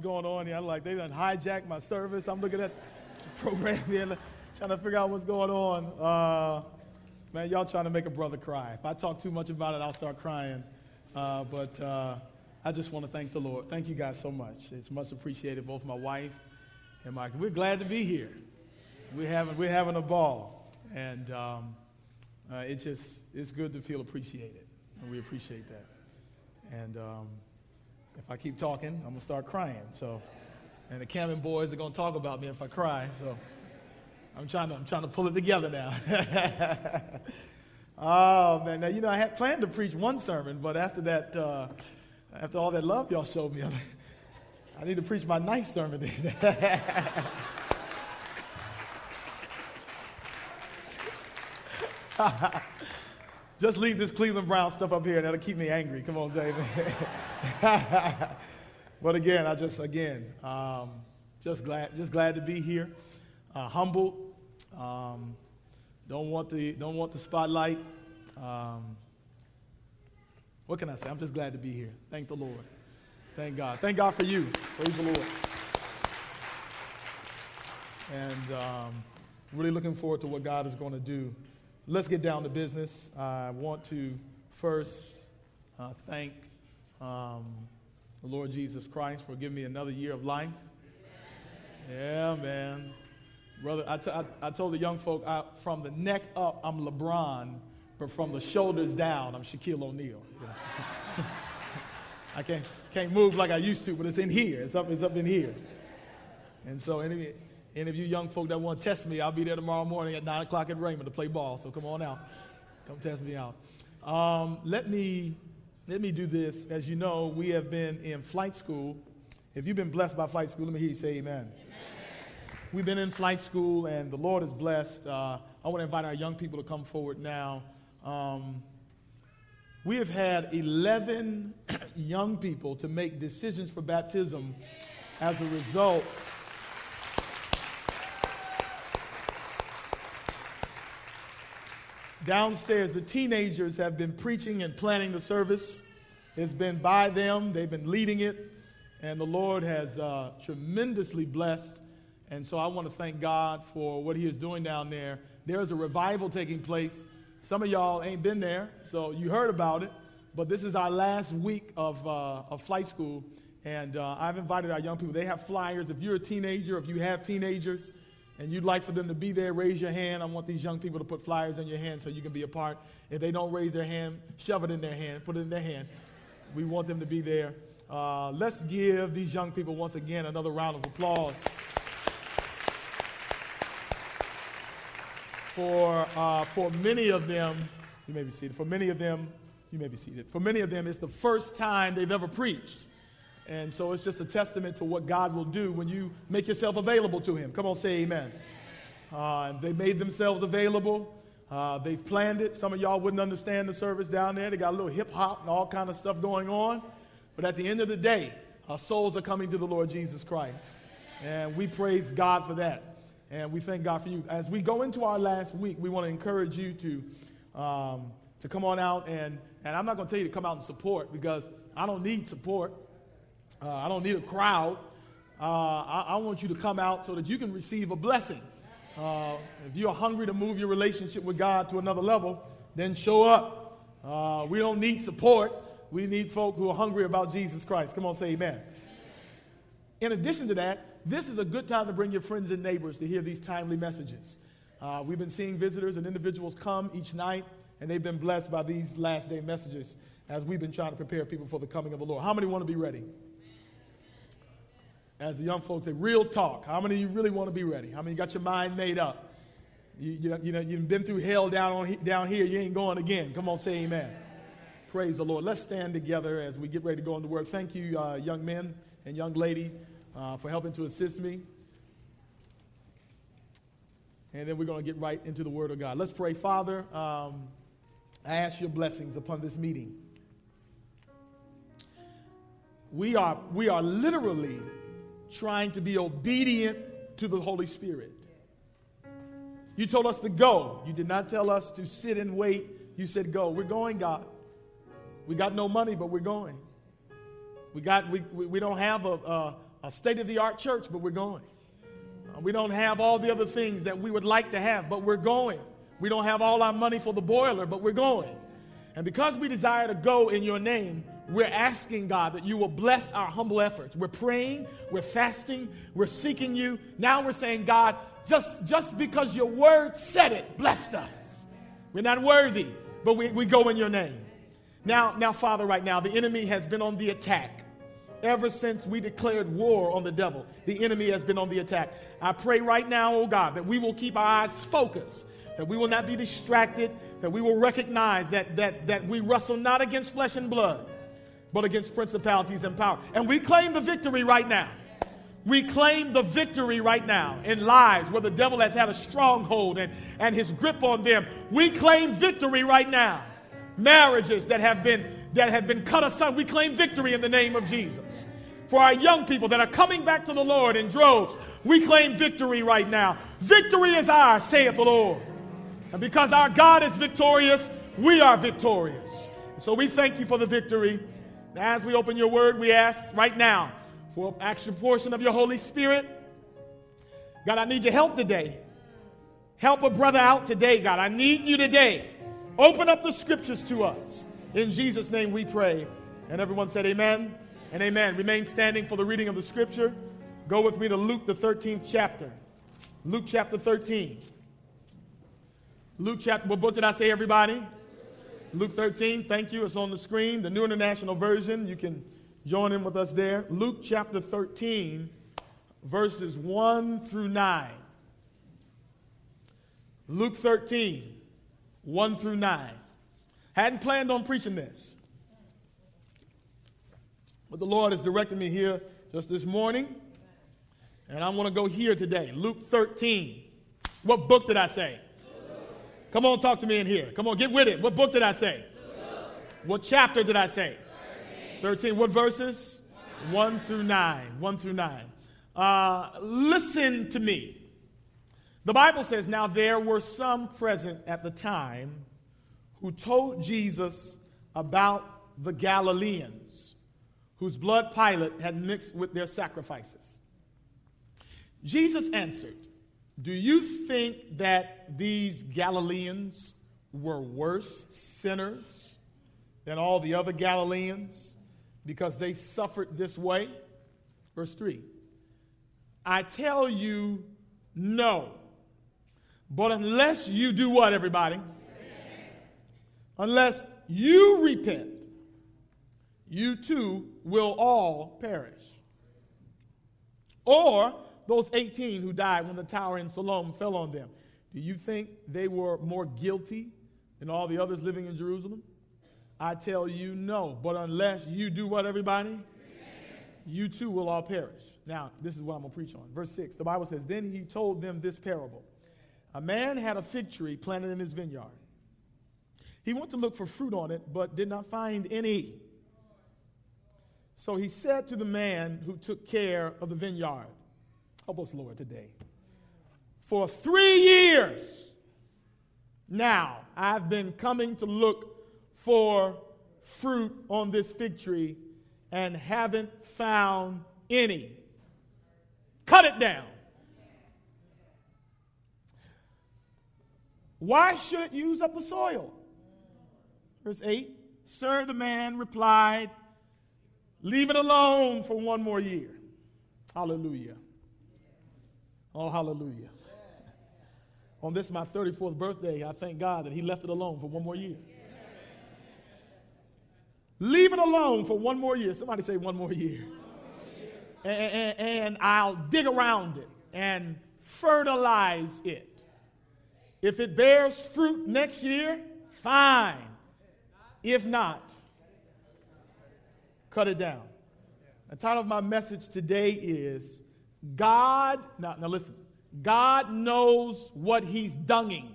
going on here. I'm like, they done hijacked my service. I'm looking at the program here, trying to figure out what's going on. Uh, man, y'all trying to make a brother cry. If I talk too much about it, I'll start crying. Uh, but uh, I just want to thank the Lord. Thank you guys so much. It's much appreciated, both my wife and my. We're glad to be here. We're having, we're having a ball. And um, uh, it just, it's good to feel appreciated. And we appreciate that. And um, if I keep talking, I'm going to start crying. So, and the Cameron boys are going to talk about me if I cry. So I'm trying to, I'm trying to pull it together now. oh, man. Now, you know, I had planned to preach one sermon, but after that, uh, after all that love y'all showed me, I need to preach my nice sermon. Just leave this Cleveland Brown stuff up here. And that'll keep me angry. Come on, say but again, I just again, um, just glad, just glad to be here. Uh, humbled. Um, don't want the don't want the spotlight. Um, what can I say? I'm just glad to be here. Thank the Lord. Thank God. Thank God for you. Praise the Lord. And um, really looking forward to what God is going to do let's get down to business. I want to first uh, thank um, the Lord Jesus Christ for giving me another year of life. Yeah, man. Brother, I, t- I, I told the young folk I, from the neck up, I'm LeBron, but from the shoulders down, I'm Shaquille O'Neal. I can't, can't move like I used to, but it's in here. It's up, it's up in here. And so, anyway, any of you young folk that want to test me, I'll be there tomorrow morning at 9 o'clock at Raymond to play ball. So come on out. Come test me out. Um, let, me, let me do this. As you know, we have been in flight school. If you've been blessed by flight school, let me hear you say amen. amen. We've been in flight school, and the Lord is blessed. Uh, I want to invite our young people to come forward now. Um, we have had 11 young people to make decisions for baptism as a result Downstairs, the teenagers have been preaching and planning the service. It's been by them, they've been leading it, and the Lord has uh, tremendously blessed. And so I want to thank God for what He is doing down there. There's a revival taking place. Some of y'all ain't been there, so you heard about it. But this is our last week of, uh, of flight school, and uh, I've invited our young people. They have flyers. If you're a teenager, if you have teenagers, and you'd like for them to be there, raise your hand. I want these young people to put flyers in your hand so you can be a part. If they don't raise their hand, shove it in their hand, put it in their hand. We want them to be there. Uh, let's give these young people once again another round of applause. For, uh, for many of them, you may be seated. For many of them, you may be seated. For many of them, it's the first time they've ever preached. And so it's just a testament to what God will do when you make yourself available to Him. Come on, say amen. Uh, they made themselves available. Uh, they've planned it. Some of y'all wouldn't understand the service down there. They got a little hip hop and all kind of stuff going on. But at the end of the day, our souls are coming to the Lord Jesus Christ. And we praise God for that. And we thank God for you. As we go into our last week, we want to encourage you to, um, to come on out. And, and I'm not going to tell you to come out and support because I don't need support. Uh, I don't need a crowd. Uh, I, I, want you to come out so that you can receive a blessing. Uh, if you're hungry to move your relationship with God to another level, then show up. Uh, we don't need support. We need folk who are hungry about Jesus Christ. Come on, say amen. In addition to that, this is a good time to bring your friends and neighbors to hear these timely messages. Uh, we've been seeing visitors and individuals come each night, and they've been blessed by these last day messages as we've been trying to prepare people for the coming of the Lord. How many want to be ready? As the young folks say, real talk. How many of you really want to be ready? How many got your mind made up? You, you, you know, you've been through hell down, on, down here. You ain't going again. Come on, say amen. Praise the Lord. Let's stand together as we get ready to go into work. Thank you, uh, young men and young lady, uh, for helping to assist me. And then we're going to get right into the Word of God. Let's pray. Father, um, I ask your blessings upon this meeting. We are, we are literally trying to be obedient to the Holy Spirit. You told us to go. You did not tell us to sit and wait. You said go. We're going, God. We got no money, but we're going. We, got, we, we, we don't have a, a, a state of the art church, but we're going. Uh, we don't have all the other things that we would like to have, but we're going. We don't have all our money for the boiler, but we're going. And because we desire to go in your name, we're asking God that you will bless our humble efforts. We're praying, we're fasting, we're seeking you. Now we're saying, God, just, just because your word said it, blessed us. We're not worthy, but we, we go in your name. Now, now, Father, right now, the enemy has been on the attack. Ever since we declared war on the devil, the enemy has been on the attack. I pray right now, oh God, that we will keep our eyes focused, that we will not be distracted, that we will recognize that, that, that we wrestle not against flesh and blood, but against principalities and power. And we claim the victory right now. We claim the victory right now in lives where the devil has had a stronghold and, and his grip on them. We claim victory right now. Marriages that have been that have been cut asunder, we claim victory in the name of Jesus. For our young people that are coming back to the Lord in droves, we claim victory right now. Victory is ours, saith the Lord. And because our God is victorious, we are victorious. So we thank you for the victory. As we open your word, we ask right now for an extra portion of your Holy Spirit. God, I need your help today. Help a brother out today, God. I need you today. Open up the scriptures to us. In Jesus' name we pray. And everyone said, Amen and amen. Remain standing for the reading of the scripture. Go with me to Luke, the 13th chapter. Luke chapter 13. Luke chapter, what book did I say, everybody? Luke 13, thank you. It's on the screen, the New International Version. You can join in with us there. Luke chapter 13, verses 1 through 9. Luke 13, 1 through 9. Hadn't planned on preaching this, but the Lord has directed me here just this morning, and I want to go here today. Luke 13. What book did I say? Come on, talk to me in here. Come on, get with it. What book did I say? What chapter did I say? 13. What verses? 1 through 9. 1 through 9. Uh, listen to me. The Bible says, Now there were some present at the time who told Jesus about the Galileans, whose blood Pilate had mixed with their sacrifices. Jesus answered, Do you think that these Galileans were worse sinners than all the other Galileans? because they suffered this way? Verse 3 I tell you, no. But unless you do what, everybody? Unless you repent, you too will all perish. Or those 18 who died when the tower in Siloam fell on them. Do you think they were more guilty than all the others living in Jerusalem? I tell you no. But unless you do what, everybody? You too will all perish. Now, this is what I'm going to preach on. Verse 6, the Bible says, Then he told them this parable A man had a fig tree planted in his vineyard. He went to look for fruit on it, but did not find any. So he said to the man who took care of the vineyard, Help us, Lord, today. For three years now, I've been coming to look for fruit on this fig tree and haven't found any. Cut it down. Why should it use up the soil? Verse 8 Sir, the man replied, Leave it alone for one more year. Hallelujah. Oh, hallelujah. On this, my 34th birthday, I thank God that He left it alone for one more year. Leave it alone for one more year. Somebody say one more year. And, and, and, I'll dig around it and fertilize it. If it bears fruit next year, fine. If not, cut it down. The title of my message today is God, now, now listen, God knows what He's dunging.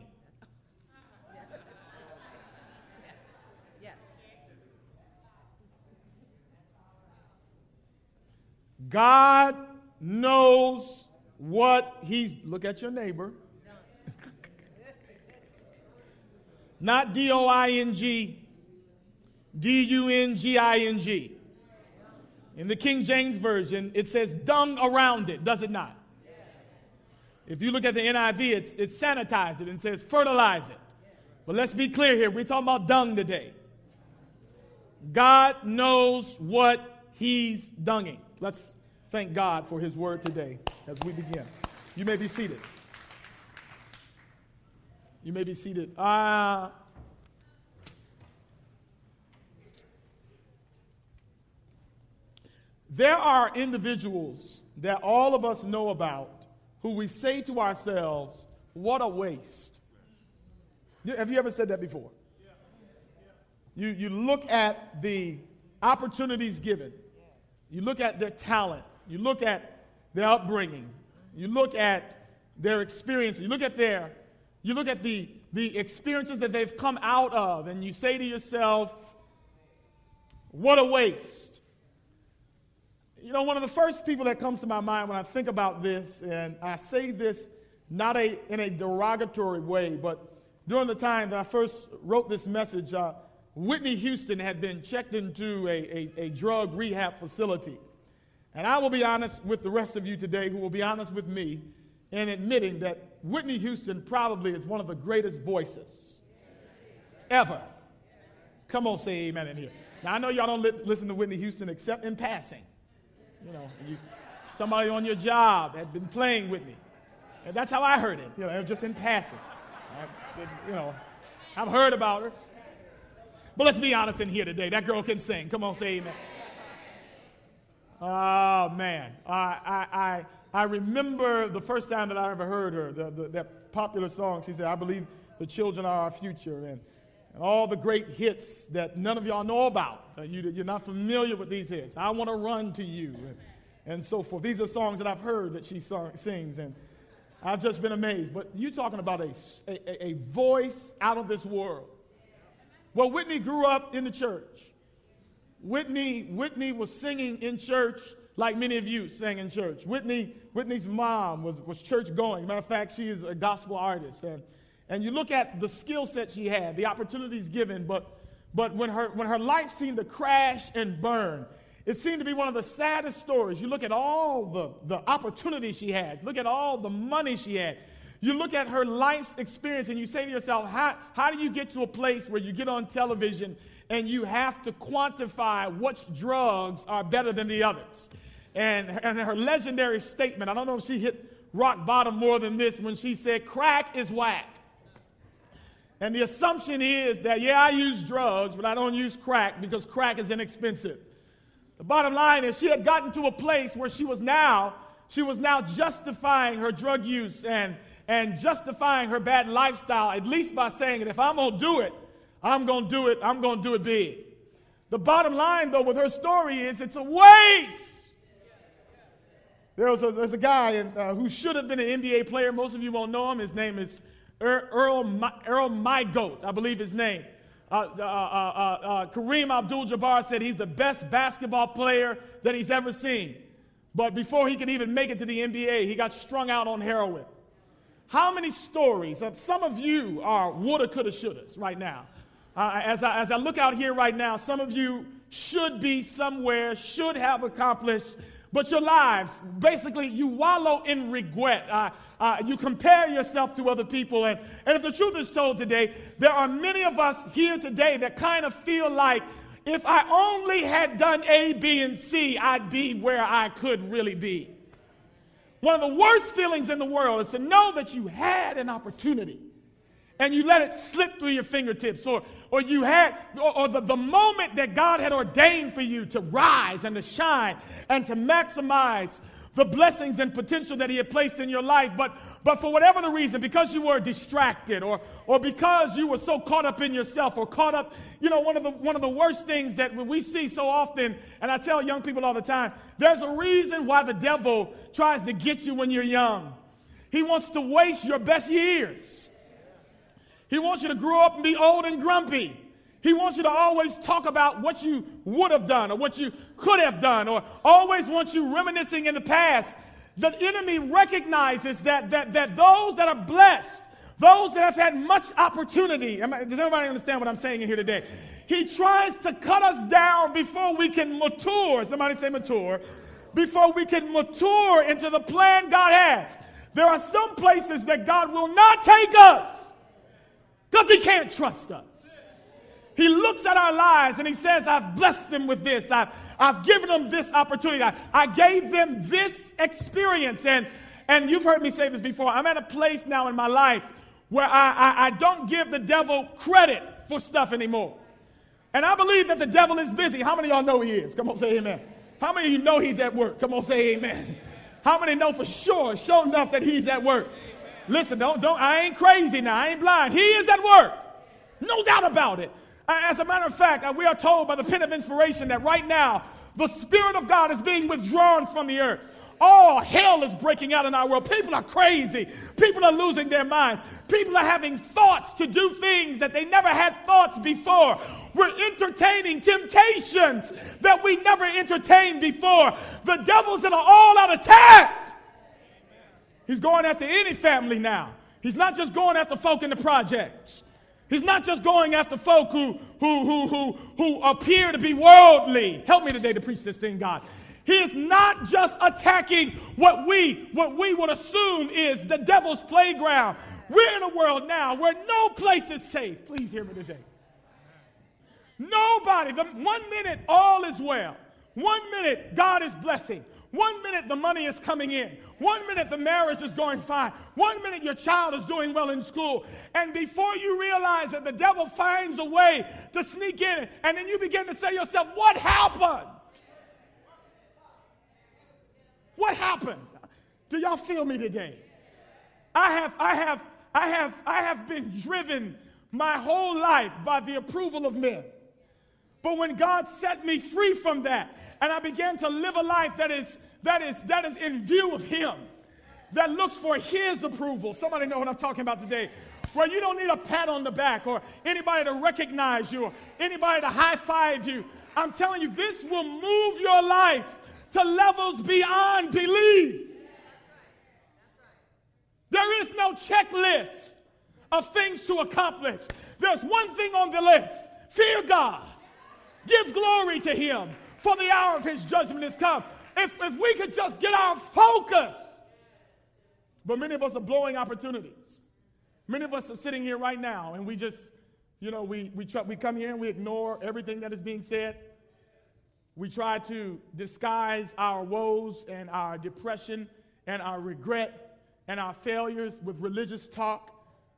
God knows what he's look at your neighbor. Not D O I N G, D U N G I N G. In the King James Version, it says dung around it, does it not? If you look at the NIV, it's, it's sanitize it and says fertilize it. But let's be clear here. We're talking about dung today. God knows what he's dunging. Let's thank God for his word today as we begin. You may be seated. You may be seated. Uh, there are individuals that all of us know about who we say to ourselves, What a waste. Have you ever said that before? You, you look at the opportunities given, you look at their talent, you look at their upbringing, you look at their experience, you look at their, you look at the, the experiences that they've come out of, and you say to yourself, What a waste. You know, one of the first people that comes to my mind when I think about this, and I say this not a, in a derogatory way, but during the time that I first wrote this message, uh, Whitney Houston had been checked into a, a, a drug rehab facility. And I will be honest with the rest of you today who will be honest with me in admitting that Whitney Houston probably is one of the greatest voices ever. Come on, say amen in here. Now, I know y'all don't li- listen to Whitney Houston except in passing. You know, you, somebody on your job had been playing with me. And that's how I heard it, you know, just in passing. I, you know, I've heard about her. But let's be honest in here today. That girl can sing. Come on, say amen. Oh, man. I, I, I, I remember the first time that I ever heard her, the, the, that popular song. She said, I believe the children are our future. And, and all the great hits that none of y'all know about. Uh, not familiar with these hits. I want to run to you, and, and, so forth. These are songs that I've heard that she sings, and I've just been amazed. But you're talking about a, a, a voice out of this world. Well, Whitney grew up in the church. Whitney, Whitney was singing in church like many of you sang in church. Whitney, Whitney's mom was, was church going. Matter of fact, she is a gospel artist. And and you look at the skill set she had, the opportunities given, but, but when, her, when her life seemed to crash and burn, it seemed to be one of the saddest stories. You look at all the, the opportunities she had, look at all the money she had. You look at her life's experience and you say to yourself, how, how do you get to a place where you get on television and you have to quantify which drugs are better than the others? And, and her legendary statement, I don't know if she hit rock bottom more than this when she said, crack is whack. And the assumption is that, yeah, I use drugs, but I don't use crack because crack is inexpensive. The bottom line is she had gotten to a place where she was now, she was now justifying her drug use and, and justifying her bad lifestyle, at least by saying that if I'm gonna do it, I'm gonna do it, I'm gonna do it big. The bottom line, though, with her story is it's a waste. There was a, there's a guy in, uh, who should have been an NBA player. Most of you won't know him. His name is Earl, Earl Manigault, I believe his name. Uh, uh, uh, uh, uh Kareem Abdul Jabbar said he's the best basketball player that he's ever seen. But before he could even make it to the NBA, he got strung out on heroin. How many stories? of some of you are woulda, coulda, shouldas right now. Uh, as, I, as I look out here right now, some of you should be somewhere, should have accomplished but your lives, basically, you wallow in regret. Uh, uh, you compare yourself to other people. And, and if the truth is told today, there are many of us here today that kind of feel like if I only had done A, B, and C, I'd be where I could really be. One of the worst feelings in the world is to know that you had an opportunity and you let it slip through your fingertips, or, or you had, or, or the, the moment that God had ordained for you to rise and to shine and to maximize the blessings and potential that he had placed in your life. But but for whatever the reason because you were distracted or or because you were so caught up in yourself or caught up you know one of the one of the worst things that we see so often and I tell young people all the time there's a reason why the devil tries to get you when you're young. He wants to waste your best years he wants you to grow up and be old and grumpy. He wants you to always talk about what you would have done or what you could have done or always wants you reminiscing in the past. The enemy recognizes that, that, that those that are blessed, Those that have had much opportunity. Does anybody understand what I'm saying in here today? He tries to cut us down before we can mature. Somebody say mature. Before we can mature into the plan God has. There are some places that God will not take us because He can't trust us. He looks at our lives and He says, I've blessed them with this. I've, I've given them this opportunity. I, I gave them this experience. And, and you've heard me say this before. I'm at a place now in my life where I, I, I don't give the devil credit for stuff anymore. And I believe that the devil is busy. How many of y'all know he is? Come on, say amen. How many of you know he's at work? Come on, say amen. How many know for sure, sure enough, that he's at work? Listen, don't, don't, I ain't crazy now. I ain't blind. He is at work. No doubt about it. As a matter of fact, uh, we are told by the pen of inspiration that right now, the Spirit of God is being withdrawn from the earth. Oh, hell is breaking out in our world. People are crazy. People are losing their minds. People are having thoughts to do things that they never had thoughts before. We're entertaining temptations that we never entertained before. The devil's in an all out of attack. He's going after any family now. He's not just going after folk in the projects. He's not just going after folk who, who, who, who, who appear to be worldly. Help me today to preach this thing, God. He is not just attacking what we, what we would assume is the devil's playground. We're in a world now where no place is safe. Please hear me today. Nobody, the, one minute all is well. One minute God is blessing. One minute the money is coming in. One minute the marriage is going fine. One minute your child is doing well in school. And before you realize it, the devil finds a way to sneak in. And then you begin to say to yourself, What happened? What happened? Do y'all feel me today? I have, I have, I have, I have been driven my whole life by the approval of men. But when God set me free from that, and I began to live a life that is that is that is in view of Him, that looks for His approval. Somebody know what I'm talking about today. Where you don't need a pat on the back or anybody to recognize you or anybody to high five you. I'm telling you, this will move your life to levels beyond belief. There is no checklist of things to accomplish. There's one thing on the list fear God, give glory to Him, for the hour of His judgment is come. If, if we could just get our focus, but many of us are blowing opportunities. Many of us are sitting here right now and we just, you know, we, we, try, we come here and we ignore everything that is being said. We try to disguise our woes and our depression and our regret and our failures with religious talk,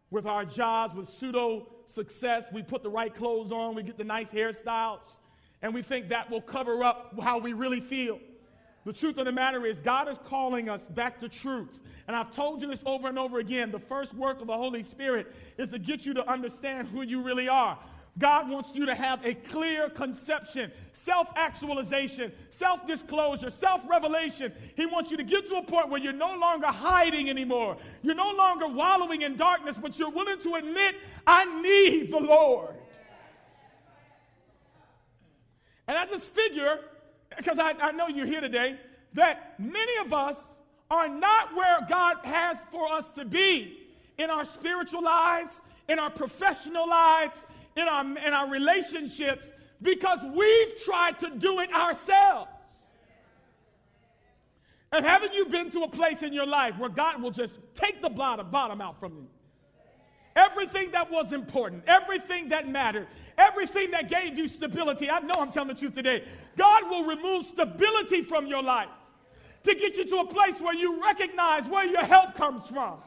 with our jobs, with pseudo success. We put the right clothes on, we get the nice hairstyles, and we think that will cover up how we really feel. The truth of the matter is, God is calling us back to truth. And I've told you this over and over again. The first work of the Holy Spirit is to get you to understand who you really are. God wants you to have a clear conception, self actualization, self disclosure, self revelation. He wants you to get to a point where you're no longer hiding anymore. You're no longer wallowing in darkness, but you're willing to admit, I need the Lord. And I just figure, because I, I know you're here today, that many of us are not where God has for us to be in our spiritual lives, in our professional lives, in our, in our relationships because we've tried to do it ourselves. And haven't you been to a place in your life where God will just take the bottom, out from you? Everything that was important, everything that mattered, everything that gave you stability. I know I'm telling the truth today. God will remove stability from your life to get you to a place where you recognize where your help comes from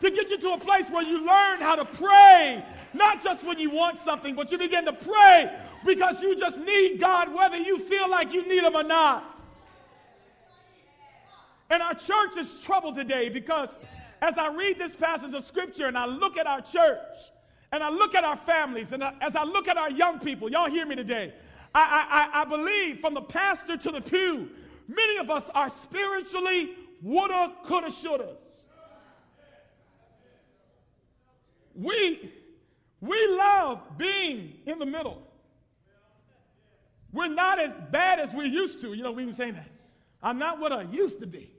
to get you to a place where you learn how to pray, not just when you want something, but you begin to pray because you just need God, whether you feel like you need Him or not. And our church is troubled today because as I read this passage of Scripture and I look at our church and I look at our families and as I look at our young people, y'all hear me today, I, I, I believe from the pastor to the pew, many of us are spiritually woulda, coulda, shoulda. We, we love being in the middle. We're not as bad as we used to. You know, we been saying that. I'm not what I used to be.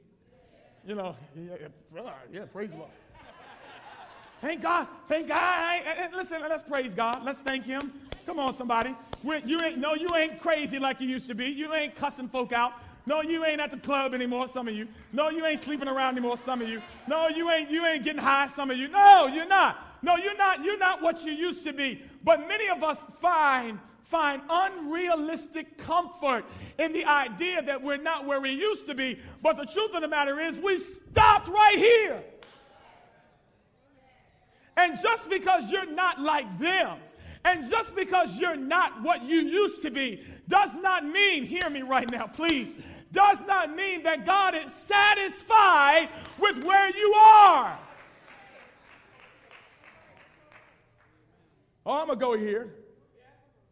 You know, yeah, yeah, yeah praise the Lord. Thank God. Thank God. Listen, let's praise God. Let's thank Him. Come on, somebody. We're, you ain't, no, you ain't crazy like you used to be. You ain't cussing folk out. No, you ain't at the club anymore, some of you. No, you ain't sleeping around anymore, some of you. No, you ain't, you ain't getting high, some of you. No, you're not. No, you're not. You're not what you used to be. But many of us find find unrealistic comfort in the idea that we're not where we used to be. But the truth of the matter is, we stopped right here. And just because you're not like them, and just because you're not what you used to be, does not mean, hear me right now, please, does not mean that God is satisfied with where you are. Oh, I'm going to go here.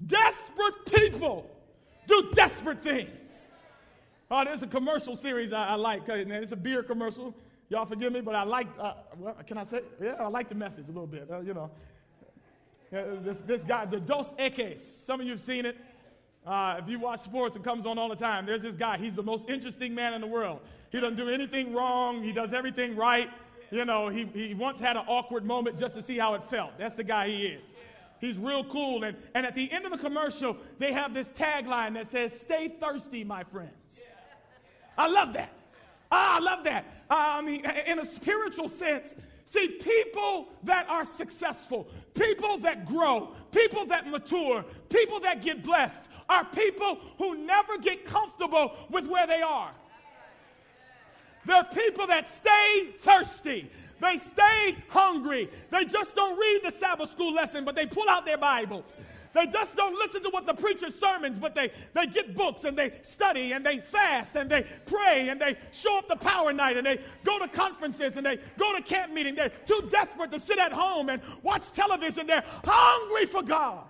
Desperate people do desperate things. Oh, there's a commercial series I, I like. It's a beer commercial. Y'all forgive me, but I like, uh, well, can I say? Yeah, I like the message a little bit. Uh, you know, this, this guy, the Dos Equis, some of you have seen it. Uh, if you watch sports, it comes on all the time. There's this guy. He's the most interesting man in the world. He doesn't do anything wrong. He does everything right. You know, he, he once had an awkward moment just to see how it felt. That's the guy he is. He's real cool. And, and at the end of the commercial, they have this tagline that says, Stay thirsty, my friends. I love that. Ah, I love that. Uh, I mean, in a spiritual sense, see, people that are successful, people that grow, people that mature, people that get blessed are people who never get comfortable with where they are. They're people that stay thirsty. They stay hungry. They just don't read the Sabbath school lesson, but they pull out their Bibles. They just don't listen to what the preacher's sermons, but they, they get books and they study and they fast and they pray and they show up to power night and they go to conferences and they go to camp meeting. They're too desperate to sit at home and watch television. They're hungry for God.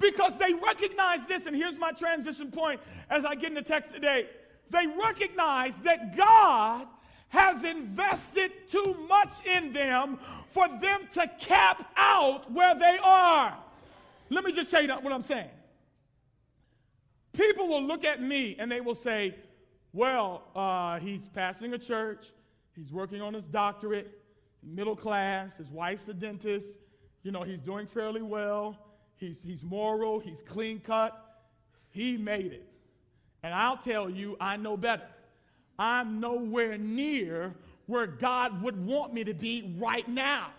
Because they recognize this, and here's my transition point as I get in the text today. They recognize that God has invested too much in them for them to cap out where they are. Let me just say what I'm saying. People will look at me and they will say, well, uh, he's pastoring a church, he's working on his doctorate, middle class, his wife's a dentist, you know, he's doing fairly well, he's, he's moral, he's clean cut, he made it. And I'll tell you, I know better. I'm nowhere near where God would want me to be right now.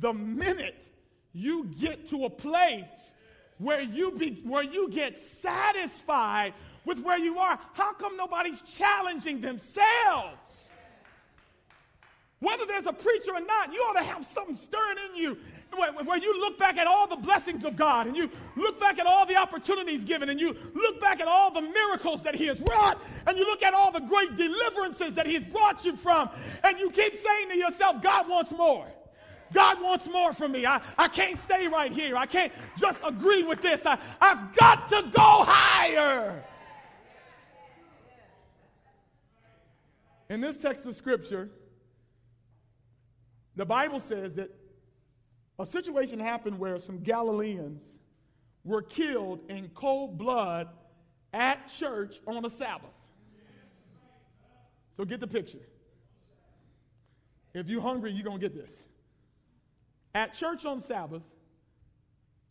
The minute you get to a place where you, be, where you get satisfied with where you are, how come nobody's challenging themselves? Whether there's a preacher or not, you ought to have something stirring in you where, where, you look back at all the blessings of God and you look back at all the opportunities given and you look back at all the miracles that He has wrought and you look at all the great deliverances that He has brought you from and you keep saying to yourself, God wants more. God wants more from me. I, I can't stay right here. I can't just agree with this. I, I've got to go higher. In this text of Scripture, the Bible says that a situation happened where some Galileans were killed in cold blood at church on a Sabbath. So get the picture. If you're hungry, you're going to get this. At church on Sabbath,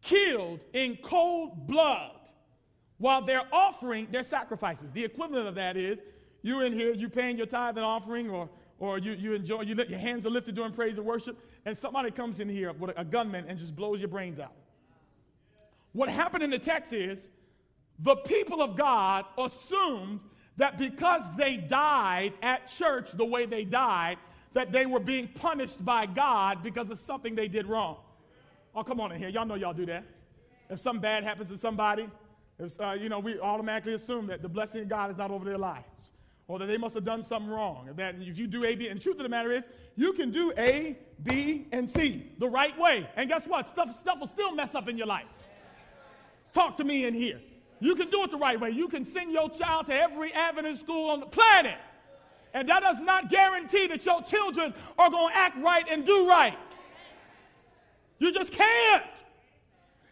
killed in cold blood while they're offering their sacrifices. The equivalent of that is you're in here, you're paying your tithe and offering, or or you, you enjoy, you let your hands are lifted during praise and worship, and somebody comes in here with a, a gunman and just blows your brains out. What happened in the text is the people of God assumed that because they died at church the way they died, that they were being punished by God because of something they did wrong. Oh, come on in here. Y'all know y'all do that. If something bad happens to somebody, if, uh, you know, we automatically assume that the blessing of God is not over their lives or that they must have done something wrong. That if you do A, B, and the truth of the matter is, you can do A, B, and C the right way. And guess what? Stuff, stuff will still mess up in your life. Talk to me in here. You can do it the right way. You can send your child to every Adventist school on the planet. And that does not guarantee that your children are going to act right and do right. You just can't.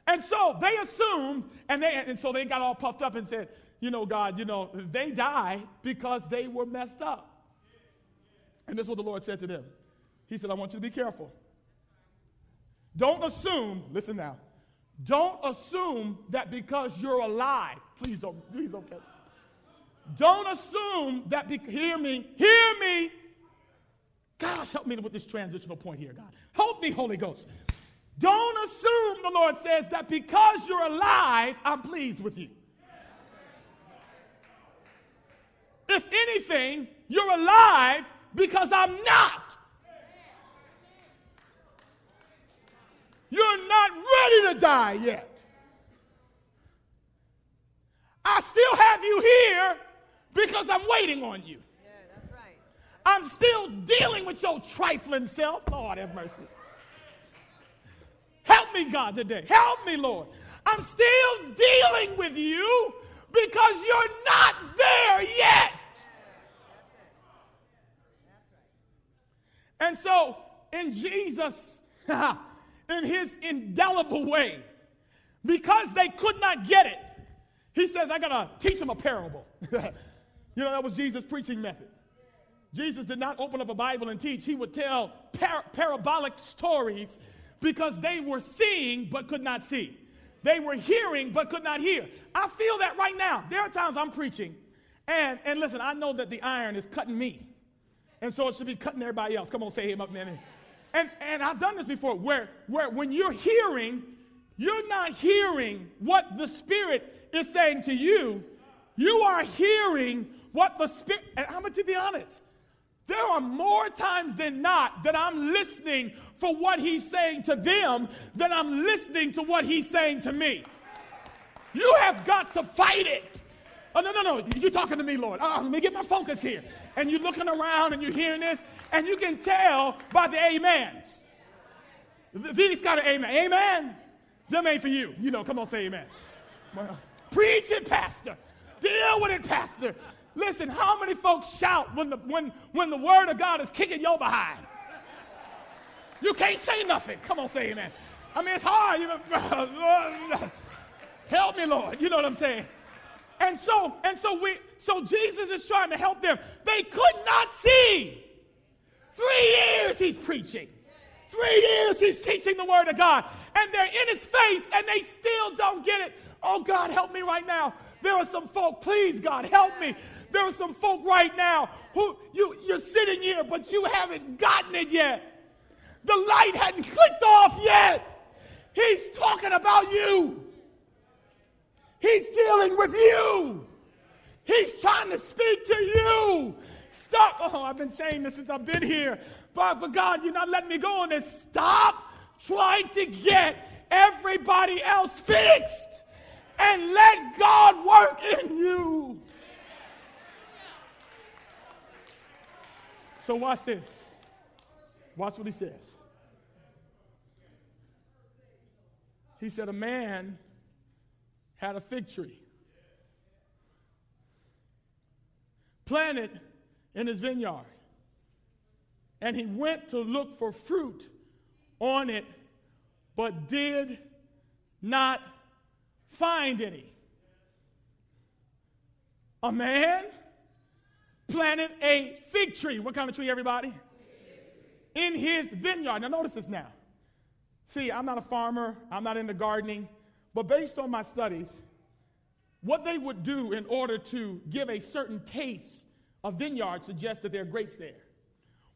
And so they assumed, and, they, and so they got all puffed up and said, you know, God, you know, they died because they were messed up. And this is what the Lord said to them. He said, I want you to be careful. Don't assume, listen now, don't assume that because you're alive, please don't, please don't catch. Don't assume that, be, hear me, hear me. Gosh, help me with this transitional point here, God. Help me, Holy Ghost. Don't assume, the Lord says, that because you're alive, I'm pleased with you. Anything, you're alive because I'm not. You're not ready to die yet. I still have you here because I'm waiting on you. Yeah, that's right. I'm still dealing with your trifling self. Lord have mercy. Help me, God, today. Help me, Lord. I'm still dealing with you because you're not there yet. And so, in Jesus, in his indelible way, because they could not get it, he says, I gotta teach them a parable. you know, that was Jesus' preaching method. Jesus did not open up a Bible and teach, he would tell par- parabolic stories because they were seeing but could not see. They were hearing but could not hear. I feel that right now. There are times I'm preaching, and, and listen, I know that the iron is cutting me. And so it should be cutting everybody else. Come on, say him up, man. And, and I've done this before where, where when you're hearing, you're not hearing what the Spirit is saying to you. You are hearing what the Spirit, and I'm going to be honest. There are more times than not that I'm listening for what he's saying to them than I'm listening to what he's saying to me. You have got to fight it. Oh, no, no, no. You're talking to me, Lord. Oh, let me get my focus here. And you're looking around and you're hearing this, and you can tell by the amens. V's got an amen. Amen. Them ain't for you. You know, come on, say amen. Preach it, Pastor. Deal with it, Pastor. Listen, how many folks shout when the, when, when the word of God is kicking your behind? You can't say nothing. Come on, say amen. I mean, it's hard. Help me, Lord. You know what I'm saying? And so, and so we, so Jesus is trying to help them. They could not see. Three years he's preaching. Three years he's teaching the word of God. And they're in his face and they still don't get it. Oh God, help me right now. There are some folk, please God, help me. There are some folk right now who you, you're sitting here, but you haven't gotten it yet. The light hadn't clicked off yet. He's talking about you. He's dealing with you. He's trying to speak to you. Stop. Oh, I've been saying this since I've been here. But for God, you're not letting me go on this. Stop trying to get everybody else fixed and let God work in you. So, watch this. Watch what he says. He said, A man had a fig tree planted in his vineyard. And he went to look for fruit on it, but did not find any. A man planted a fig tree. What kind of tree, everybody? In his vineyard. Now, notice this now. See, I'm not a farmer, I'm not into gardening, but based on my studies, what they would do in order to give a certain taste, a vineyard suggests that there are grapes there.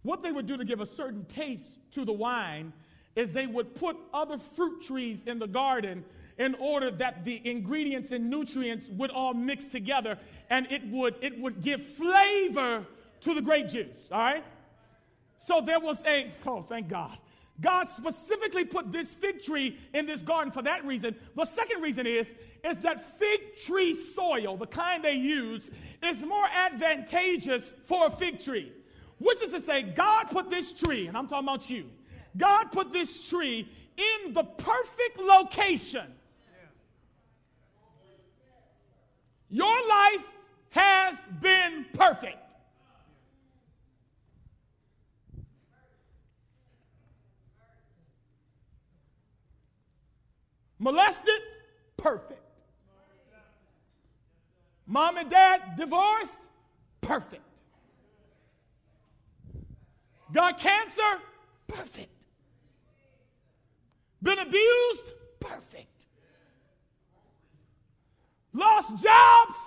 What they would do to give a certain taste to the wine is they would put other fruit trees in the garden in order that the ingredients and nutrients would all mix together and it would it would give flavor to the grape juice all right so there was a oh thank god God specifically put this fig tree in this garden for that reason. The second reason is, is that fig tree soil, the kind they use, is more advantageous for a fig tree. Which is to say, God put this tree, and I'm talking about you, God put this tree in the perfect location. Your life has been perfect. Molested? Perfect. Mom and dad divorced? Perfect. Got cancer? Perfect. Been abused? Perfect. Lost jobs?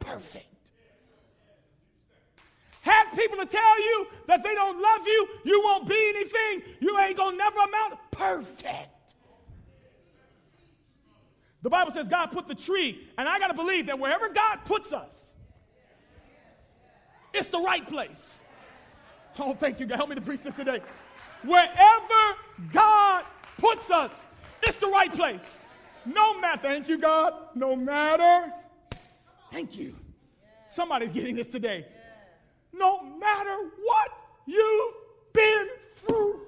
Perfect. Had people to tell you that they don't love you, you won't be anything, you ain't gonna never amount? Perfect. The Bible says God put the tree, and I gotta believe that wherever God puts us, it's the right place. Oh, thank you. God. Help me to preach this today. Wherever God puts us, it's the right place. No matter, thank you, God. No matter, thank you. Somebody's getting this today. No matter what you've been through.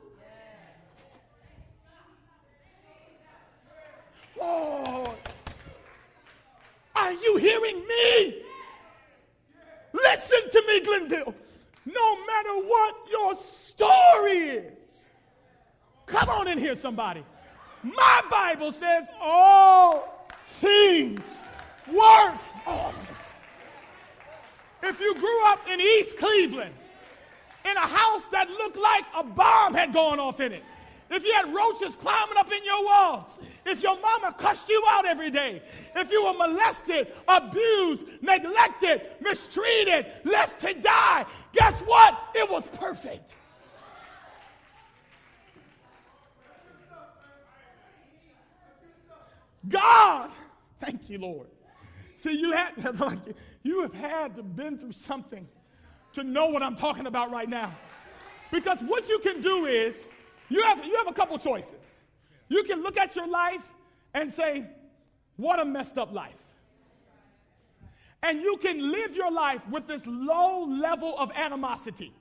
Lord, are you hearing me? Listen to me, Glendale. No matter what your story is, come on in here, somebody. My Bible says all things work. If you grew up in East Cleveland, in a house that looked like a bomb had gone off in it, if you had roaches climbing up in your walls, if your mama cussed you out every day, if you were molested, abused, neglected, mistreated, left to die, guess what? It was perfect. God, thank you, Lord. See, you you have had to been through something to know what I'm talking about right now. Because what you can do is you have, you have a couple choices. You can look at your life and say, What a messed up life. And you can live your life with this low level of animosity.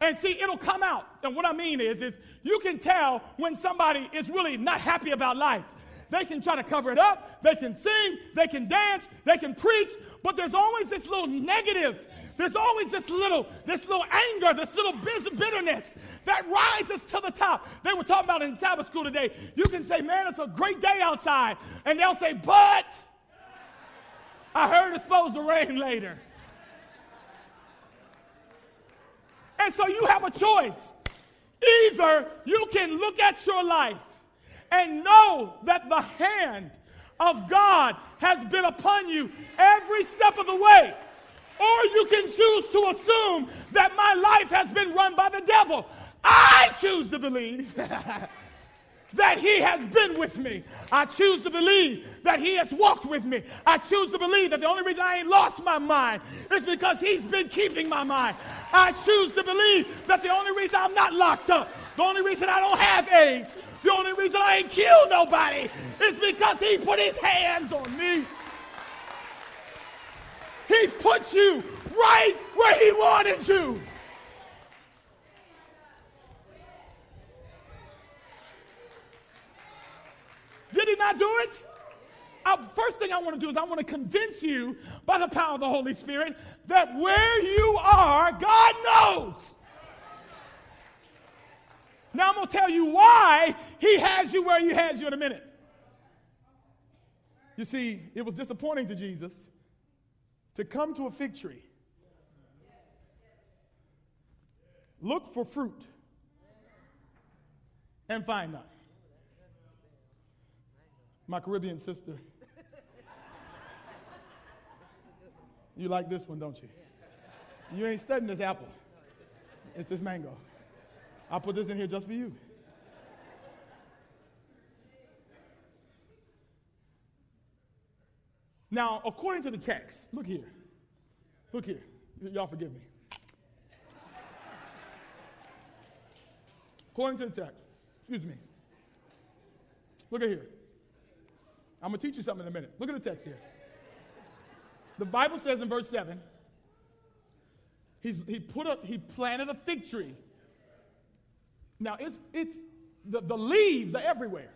And see, it'll come out. And what I mean is, is you can tell when somebody is really not happy about life. They can try to cover it up, they can sing, they can dance, they can preach, but there's always this little negative there's always this little, this little anger, this little bitterness that rises to the top. They were talking about in Sabbath school today. You can say, man, it's a great day outside. And they'll say, but I heard it's supposed to rain later. And so you have a choice. Either you can look at your life and know that the hand of God has been upon you every step of the way. Or you can choose to assume that my life has been run by the devil. I choose to believe that he has been with me. I choose to believe that he has walked with me. I choose to believe that the only reason I ain't lost my mind is because he's been keeping my mind. I choose to believe that the only reason I'm not locked up, the only reason I don't have AIDS, the only reason I ain't killed nobody is because he put his hands on me. He put you right where He wanted you. Did He not do it? Uh, first thing I want to do is I want to convince you by the power of the Holy Spirit that where you are, God knows. Now I'm going to tell you why He has you where He has you in a minute. You see, it was disappointing to Jesus to come to a fig tree, look for fruit, and find none. My Caribbean sister. You like this one, don't you? You ain't studying this apple. It's this mango. I'll put this in here just for you. Now, according to the text, look here. Look here. Y- y'all forgive me. According to the text, excuse me. Look at here. I'm going to teach you something in a minute. Look at the text here. The Bible says in verse 7 he's, he, put a, he planted a fig tree. Now, it's, it's the, the leaves are everywhere.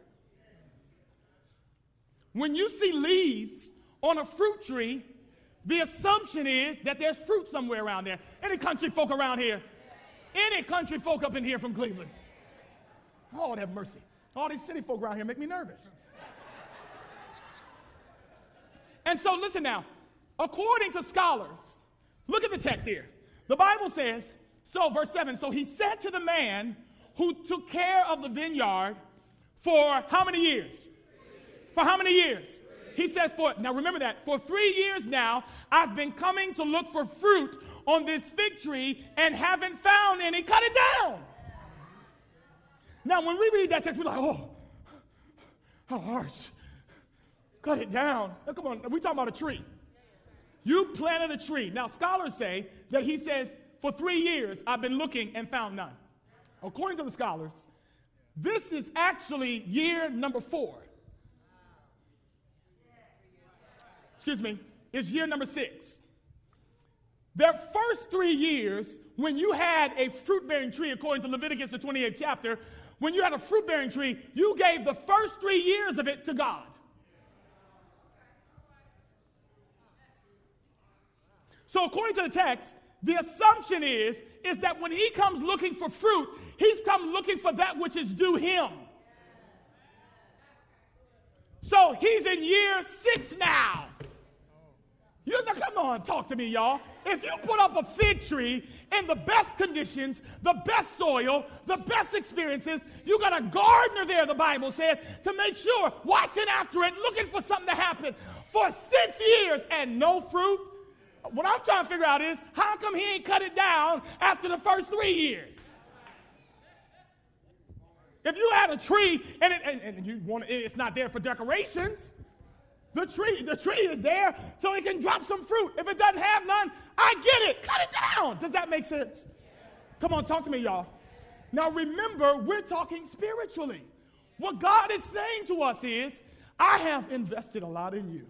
When you see leaves, on a fruit tree, the assumption is that there's fruit somewhere around there. Any country folk around here? Any country folk up in here from Cleveland? Lord have mercy. All these city folk around here make me nervous. and so, listen now. According to scholars, look at the text here. The Bible says So, verse 7 So he said to the man who took care of the vineyard for how many years? For how many years? He says, for, now remember that, for three years now, I've been coming to look for fruit on this fig tree and haven't found any. Cut it down. Now, when we read that text, we're like, oh, how harsh. Cut it down. Now, come on, we're talking about a tree. You planted a tree. Now, scholars say that he says, for three years, I've been looking and found none. According to the scholars, this is actually year number four. Excuse me, it's year number six. Their first three years, when you had a fruit bearing tree, according to Leviticus, the 28th chapter, when you had a fruit bearing tree, you gave the first three years of it to God. So, according to the text, the assumption is, is that when he comes looking for fruit, he's come looking for that which is due him. So he's in year six now. You come on, talk to me, y'all. If you put up a fig tree in the best conditions, the best soil, the best experiences, you got a gardener there, the Bible says, to make sure, watching after it, looking for something to happen for six years and no fruit. What I'm trying to figure out is how come he ain't cut it down after the first three years? If you had a tree and, it, and, and you want it, it's not there for decorations, the tree, the tree is there so it can drop some fruit. If it doesn't have none, I get it. Cut it down. Does that make sense? Come on, talk to me, y'all. Now remember, we're talking spiritually. What God is saying to us is, I have invested a lot in you.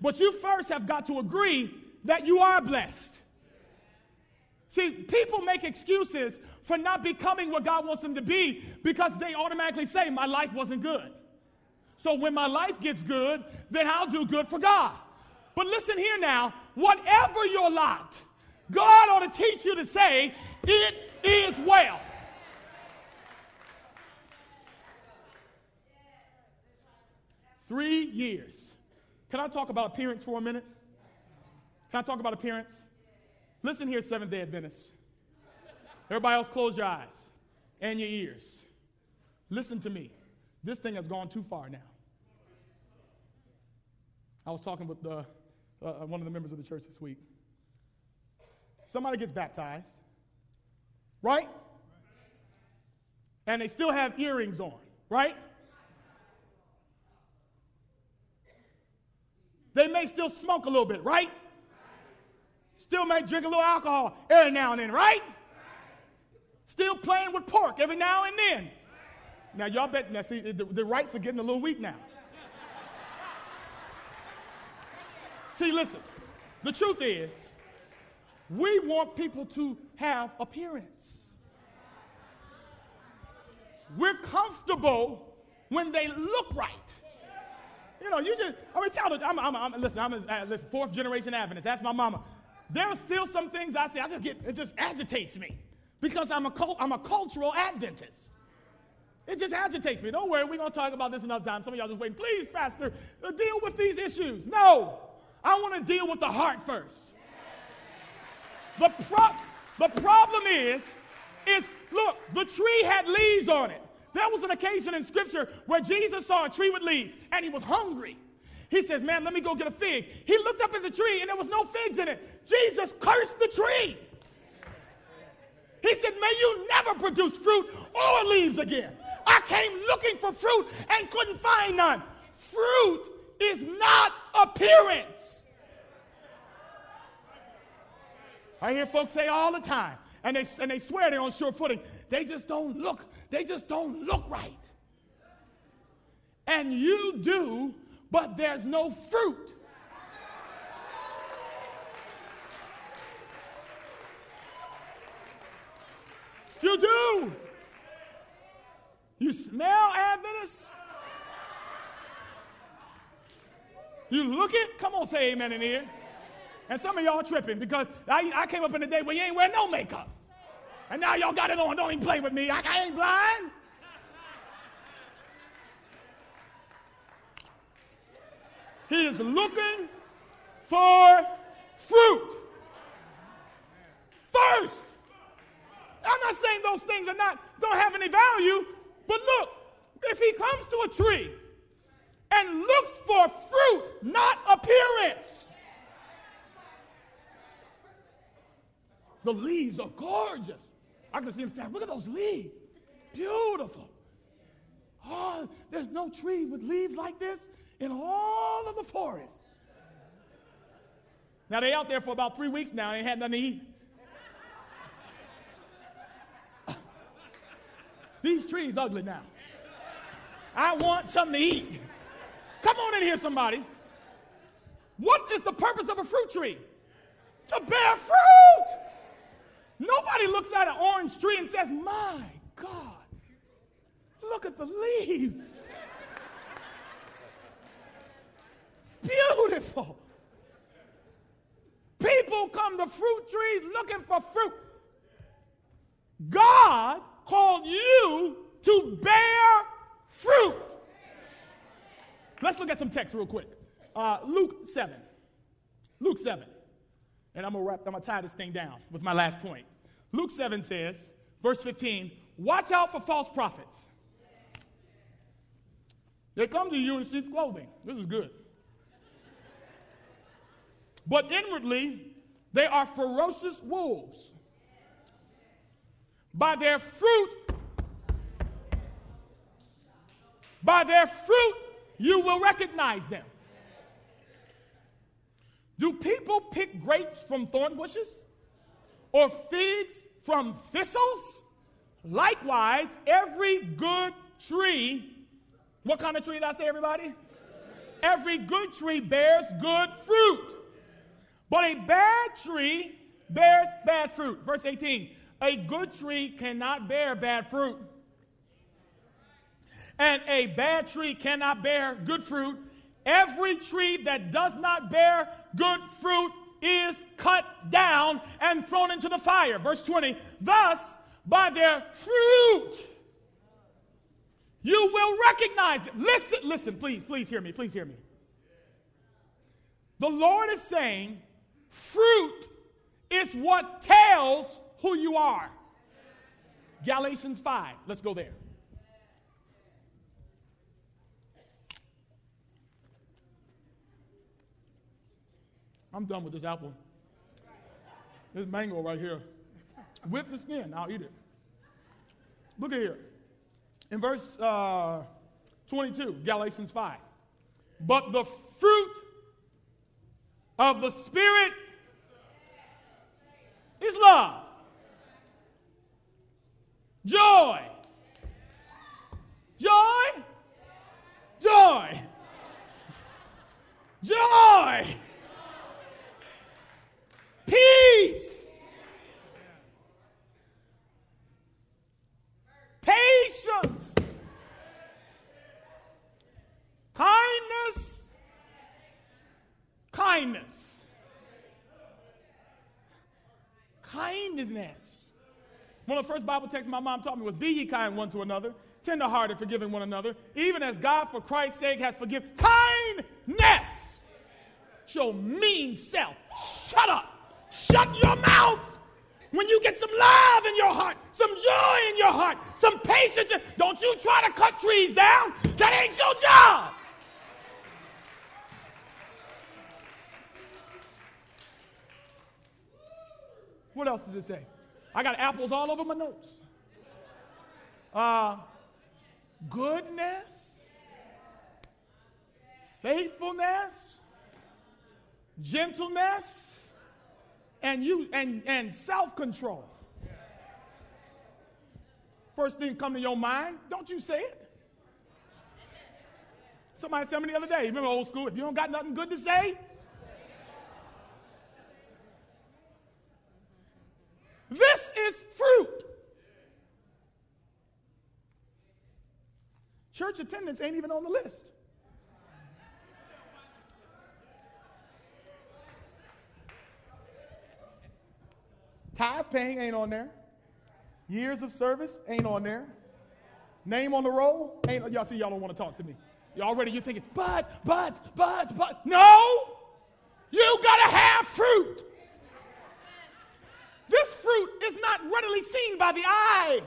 But you first have got to agree that you are blessed. See, people make excuses for not becoming what God wants them to be because they automatically say, My life wasn't good. So when my life gets good, then I'll do good for God. But listen here now, whatever your lot, God ought to teach you to say, It is well. Three years. Can I talk about appearance for a minute? Can I talk about appearance? Listen here, Seventh day Adventists. Everybody else, close your eyes and your ears. Listen to me. This thing has gone too far now. I was talking with the, uh, one of the members of the church this week. Somebody gets baptized, right? And they still have earrings on, right? They may still smoke a little bit, right? Still may drink a little alcohol every now and then, right? Still playing with pork every now and then. Now, y'all bet, now see, the, the rights are getting a little weak now. see, listen, the truth is, we want people to have appearance. We're comfortable when they look right. You know, you just, I mean, tell them, I'm, I'm, I'm, listen, I'm a, uh, listen, fourth generation Adventist. That's my mama. There are still some things I say, I just get, it just agitates me because I'm a, cult, I'm a cultural Adventist. It just agitates me. Don't worry, we're going to talk about this another time. Some of y'all just waiting. Please, Pastor, uh, deal with these issues. No, I want to deal with the heart first. The, pro- the problem is, is look, the tree had leaves on it. There was an occasion in Scripture where Jesus saw a tree with leaves and he was hungry. He says, Man, let me go get a fig. He looked up at the tree and there was no figs in it. Jesus cursed the tree. He said, May you never produce fruit or leaves again. I came looking for fruit and couldn't find none. Fruit is not appearance. I hear folks say all the time, and they, and they swear they're on sure footing. They just don't look, they just don't look right. And you do, but there's no fruit. You do. You smell Adventist? You look it? Come on, say amen in here. And some of y'all tripping because I, I came up in the day where you ain't wearing no makeup. And now y'all got it on. Don't even play with me. I, I ain't blind. He is looking for fruit. first. I'm not saying those things are not don't have any value, but look, if he comes to a tree and looks for fruit, not appearance. The leaves are gorgeous. I can see him saying, Look at those leaves. Beautiful. Oh, there's no tree with leaves like this in all of the forest. Now they out there for about three weeks now, ain't had nothing to eat. These trees ugly now. I want something to eat. Come on in here, somebody. What is the purpose of a fruit tree? To bear fruit. Nobody looks at an orange tree and says, My God, look at the leaves. Beautiful. People come to fruit trees looking for fruit. God called you to bear fruit. Let's look at some text real quick. Uh, Luke 7. Luke 7. And I'm gonna wrap, I'm gonna tie this thing down with my last point. Luke 7 says, verse 15, watch out for false prophets. They come to you in sheep's clothing. This is good. But inwardly, they are ferocious wolves. By their fruit, by their fruit, you will recognize them. Do people pick grapes from thorn bushes or figs from thistles? Likewise, every good tree, what kind of tree did I say, everybody? Every good tree bears good fruit, but a bad tree bears bad fruit. Verse 18 A good tree cannot bear bad fruit and a bad tree cannot bear good fruit. Every tree that does not bear good fruit is cut down and thrown into the fire. Verse 20, thus by their fruit you will recognize it. Listen, listen, please, please hear me, please hear me. The Lord is saying fruit is what tells who you are. Galatians 5, let's go there. I'm done with this apple. This mango right here. With the skin, I'll eat it. Look at here. In verse uh, 22, Galatians 5. But the fruit of the Spirit is love, joy, joy, joy, joy. Peace, patience, kindness, kindness, kindness. One of the first Bible texts my mom taught me was Be ye kind one to another, tenderhearted, forgiving one another, even as God for Christ's sake has forgiven. Kindness! Show mean self. Shut up. Shut your mouth. When you get some love in your heart, some joy in your heart, some patience, don't you try to cut trees down. That ain't your job. What else does it say? I got apples all over my notes. Uh, goodness, faithfulness, gentleness, and you and, and self-control. First thing come to your mind, don't you say it. Somebody told me the other day, remember old school, if you don't got nothing good to say, this is fruit. Church attendance ain't even on the list. Tithe paying ain't on there. Years of service ain't on there. Name on the roll ain't. Y'all see, y'all don't want to talk to me. Y'all already you're thinking, but, but, but, but. No, you gotta have fruit. This fruit really seen by the eye.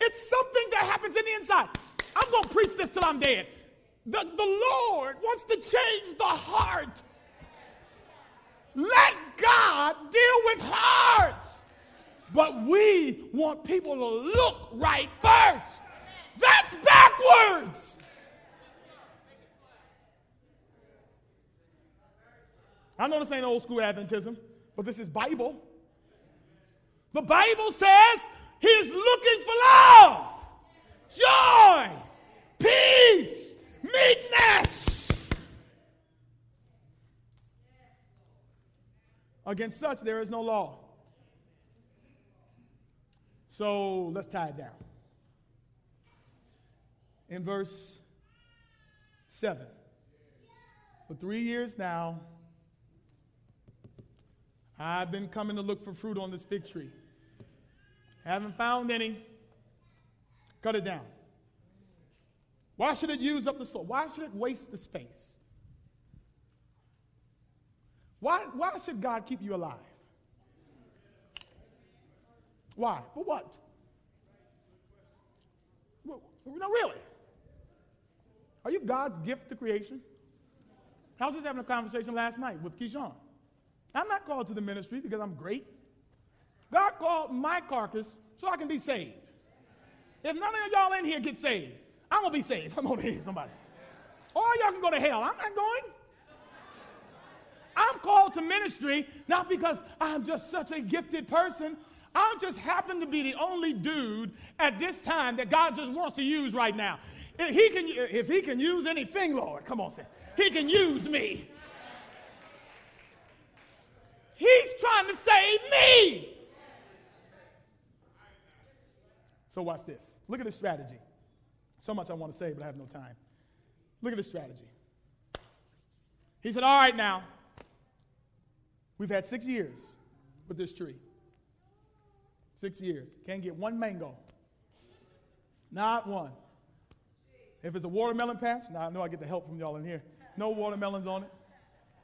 It's something that happens in the inside. I'm going to preach this till I'm dead. The, the Lord wants to change the heart. Let God deal with hearts. But we want people to look right first. That's backwards. I know this ain't old school Adventism, but this is Bible. The Bible says he's looking for love, joy, peace, meekness. Against such there is no law. So let's tie it down. In verse 7, for three years now, I've been coming to look for fruit on this fig tree. Haven't found any. Cut it down. Why should it use up the soil? Why should it waste the space? Why, why should God keep you alive? Why? For what? Well, no, really. Are you God's gift to creation? I was just having a conversation last night with Keyshawn. I'm not called to the ministry because I'm great. God called my carcass so I can be saved. If none of y'all in here get saved, I'm to be saved. I'm to hear somebody. Or y'all can go to hell. I'm not going. I'm called to ministry not because I'm just such a gifted person. I just happen to be the only dude at this time that God just wants to use right now. If he can, if he can use anything, Lord, come on, say, he can use me. He's trying to save me. So watch this. Look at the strategy. So much I want to say, but I have no time. Look at the strategy. He said, All right, now, we've had six years with this tree. Six years. Can't get one mango. Not one. If it's a watermelon patch, now I know I get the help from y'all in here. No watermelons on it.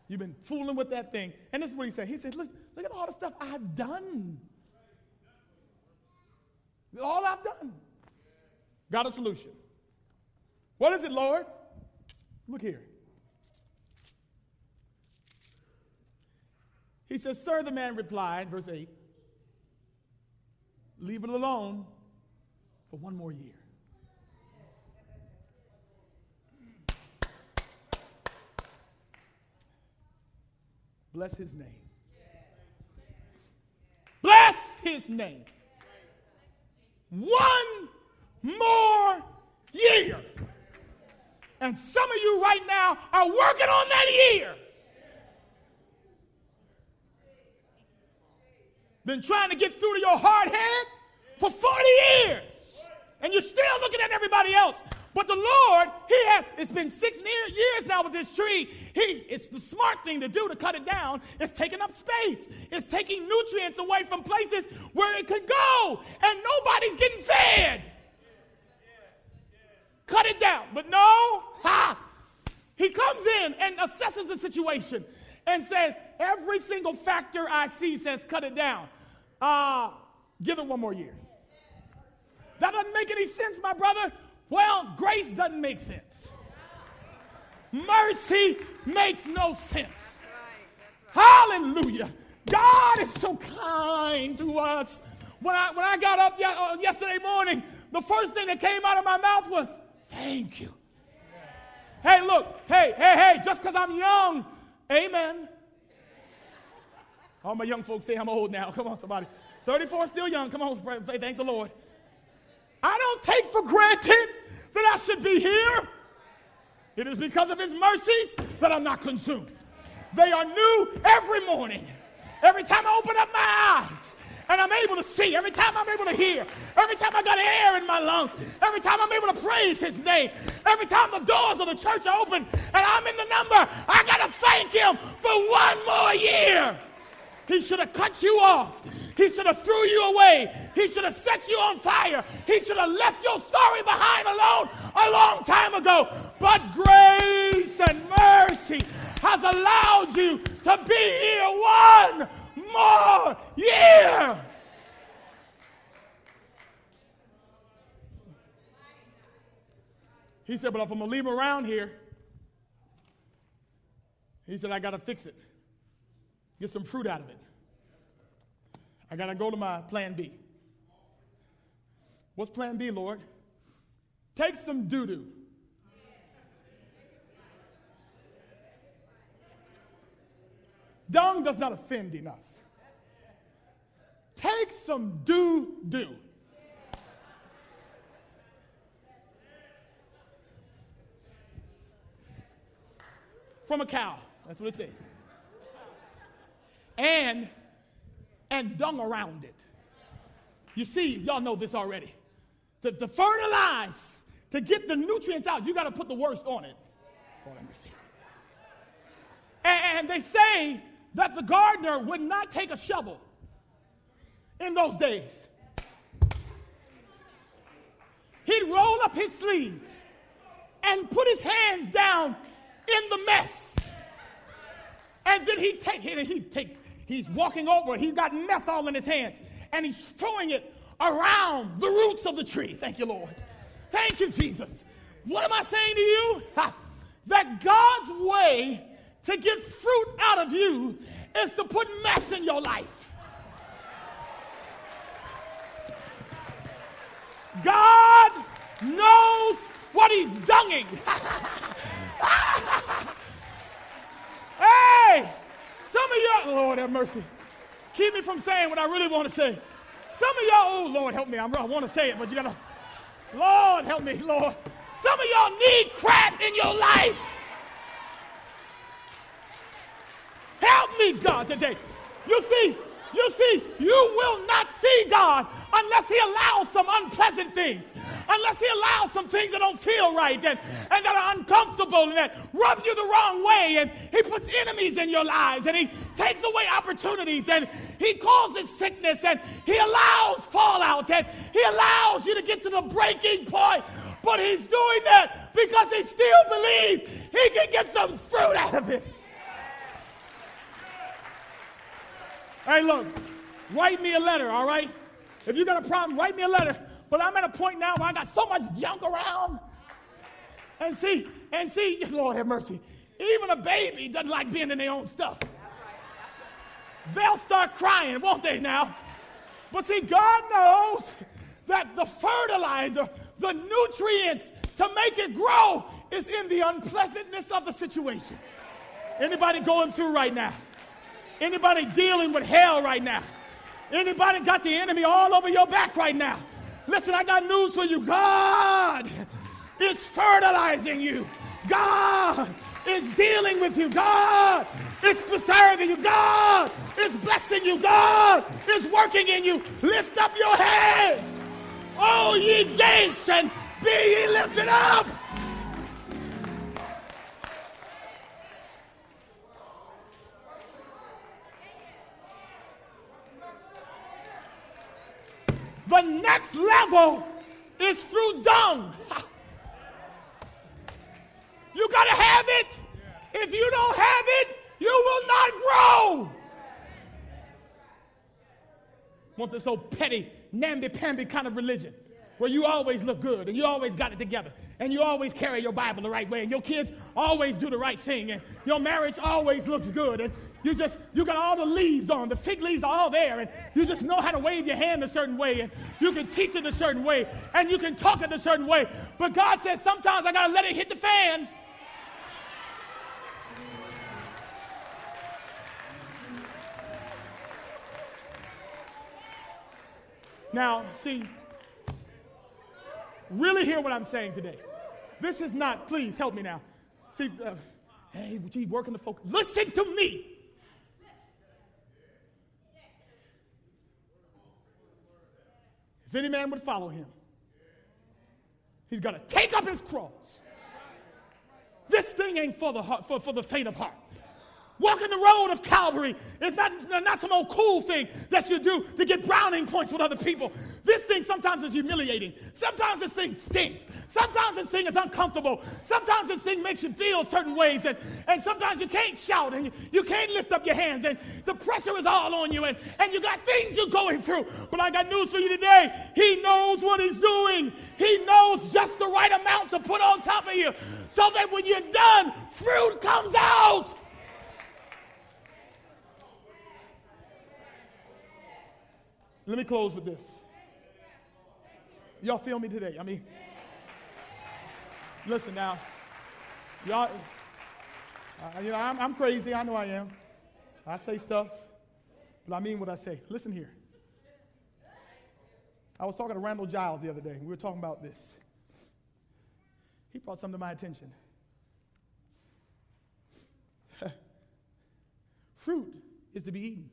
You've been fooling with that thing. And this is what he said. He said, look at all the stuff I've done. All I've done. Got a solution. What is it, Lord? Look here. He says, Sir, the man replied, verse 8, leave it alone for one more year. Bless his name. Bless his name. One more year. And some of you right now are working on that year. Been trying to get through to your hard head for 40 years. And you're still looking at everybody else. But the Lord, He has, it's been six years now with this tree. He, it's the smart thing to do to cut it down. It's taking up space. It's taking nutrients away from places where it could go. And nobody's getting fed. Cut it down. But no, ha! He comes in and assesses the situation and says, every single factor I see says cut it down. Uh, give it one more year. That doesn't make any sense, my brother. Well, grace doesn't make sense. Mercy makes no sense. Hallelujah. God is so kind to us. When I, when I got up uh, yesterday morning, the first thing that came out of my mouth was, Thank you. Hey, look, hey, hey, hey, just because I'm young, amen. All my young folks say I'm old now. Come on, somebody. 34 still young. Come on, say thank the Lord. I don't take for granted that I should be here. It is because of his mercies that I'm not consumed. They are new every morning. Every time I open up my eyes and I'm able to see, every time I'm able to hear, every time I got air in my lungs, every time I'm able to praise his name, every time the doors of the church are open and I'm in the number, I got to thank him for one more year. He should have cut you off. He should have threw you away. He should have set you on fire. He should have left your sorry behind alone a long time ago. But grace and mercy has allowed you to be here one more year. He said, But if I'm going to leave around here, he said, I got to fix it. Get some fruit out of it. I got to go to my plan B. What's plan B, Lord? Take some doo doo. Dung does not offend enough. Take some doo doo. From a cow. That's what it says. And and dung around it. You see, y'all know this already. To, to fertilize, to get the nutrients out, you got to put the worst on it. And, and they say that the gardener would not take a shovel in those days. He'd roll up his sleeves and put his hands down in the mess. And then he take he takes he's walking over, he's got mess all in his hands, and he's throwing it around the roots of the tree. Thank you, Lord. Thank you, Jesus. What am I saying to you? Ha, that God's way to get fruit out of you is to put mess in your life. God knows what he's dunging. hey, some of y'all, oh, Lord have mercy. Keep me from saying what I really want to say. Some of y'all, oh Lord help me, I'm, I want to say it, but you gotta, Lord help me, Lord. Some of y'all need crap in your life. Help me, God, today. You see, you see, you will not see God unless He allows some unpleasant things, unless He allows some things that don't feel right and, and that are uncomfortable and that rub you the wrong way. And He puts enemies in your lives and He takes away opportunities and He causes sickness and He allows fallout and He allows you to get to the breaking point. But He's doing that because He still believes He can get some fruit out of it. Hey, look, write me a letter, all right? If you got a problem, write me a letter. But I'm at a point now where I got so much junk around. And see, and see, Lord have mercy. Even a baby doesn't like being in their own stuff. They'll start crying, won't they now? But see, God knows that the fertilizer, the nutrients to make it grow is in the unpleasantness of the situation. Anybody going through right now? Anybody dealing with hell right now? Anybody got the enemy all over your back right now? Listen, I got news for you. God is fertilizing you. God is dealing with you. God is preserving you. God is blessing you. God is working in you. Lift up your heads, oh ye gates, and be ye lifted up. The next level is through dung. you got to have it. If you don't have it, you will not grow. Want this old petty, namby-pamby kind of religion where you always look good and you always got it together and you always carry your Bible the right way and your kids always do the right thing and your marriage always looks good and you just, you got all the leaves on. The fig leaves are all there. And you just know how to wave your hand a certain way. And you can teach it a certain way. And you can talk it a certain way. But God says sometimes I got to let it hit the fan. Now, see, really hear what I'm saying today. This is not, please help me now. See, uh, hey, would you working the focus? Listen to me. Any man would follow him, he's got to take up his cross. This thing ain't for the, heart, for, for the faint of heart. Walking the road of Calvary is not, not some old cool thing that you do to get browning points with other people. This thing sometimes is humiliating. Sometimes this thing stinks. Sometimes this thing is uncomfortable. Sometimes this thing makes you feel certain ways. And, and sometimes you can't shout and you, you can't lift up your hands. And the pressure is all on you. And, and you got things you're going through. But I got news for you today. He knows what he's doing. He knows just the right amount to put on top of you so that when you're done, fruit comes out. Let me close with this. Y'all feel me today? I mean, listen now. Y'all, uh, you know, I'm, I'm crazy. I know I am. I say stuff, but I mean what I say. Listen here. I was talking to Randall Giles the other day. We were talking about this. He brought something to my attention. Fruit is to be eaten.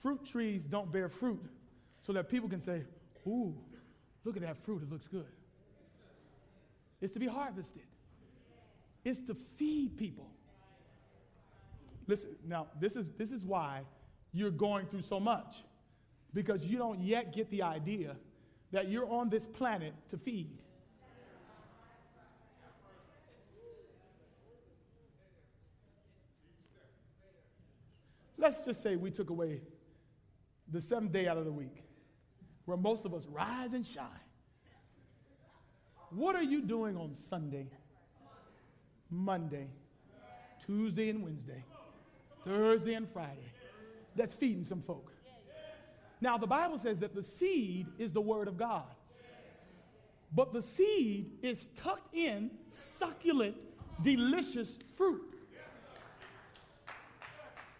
Fruit trees don't bear fruit so that people can say, Ooh, look at that fruit, it looks good. It's to be harvested, it's to feed people. Listen, now, this is, this is why you're going through so much because you don't yet get the idea that you're on this planet to feed. Let's just say we took away the seventh day out of the week, where most of us rise and shine. What are you doing on Sunday, Monday, Tuesday, and Wednesday, Thursday, and Friday? That's feeding some folk. Now, the Bible says that the seed is the Word of God. But the seed is tucked in succulent, delicious fruit.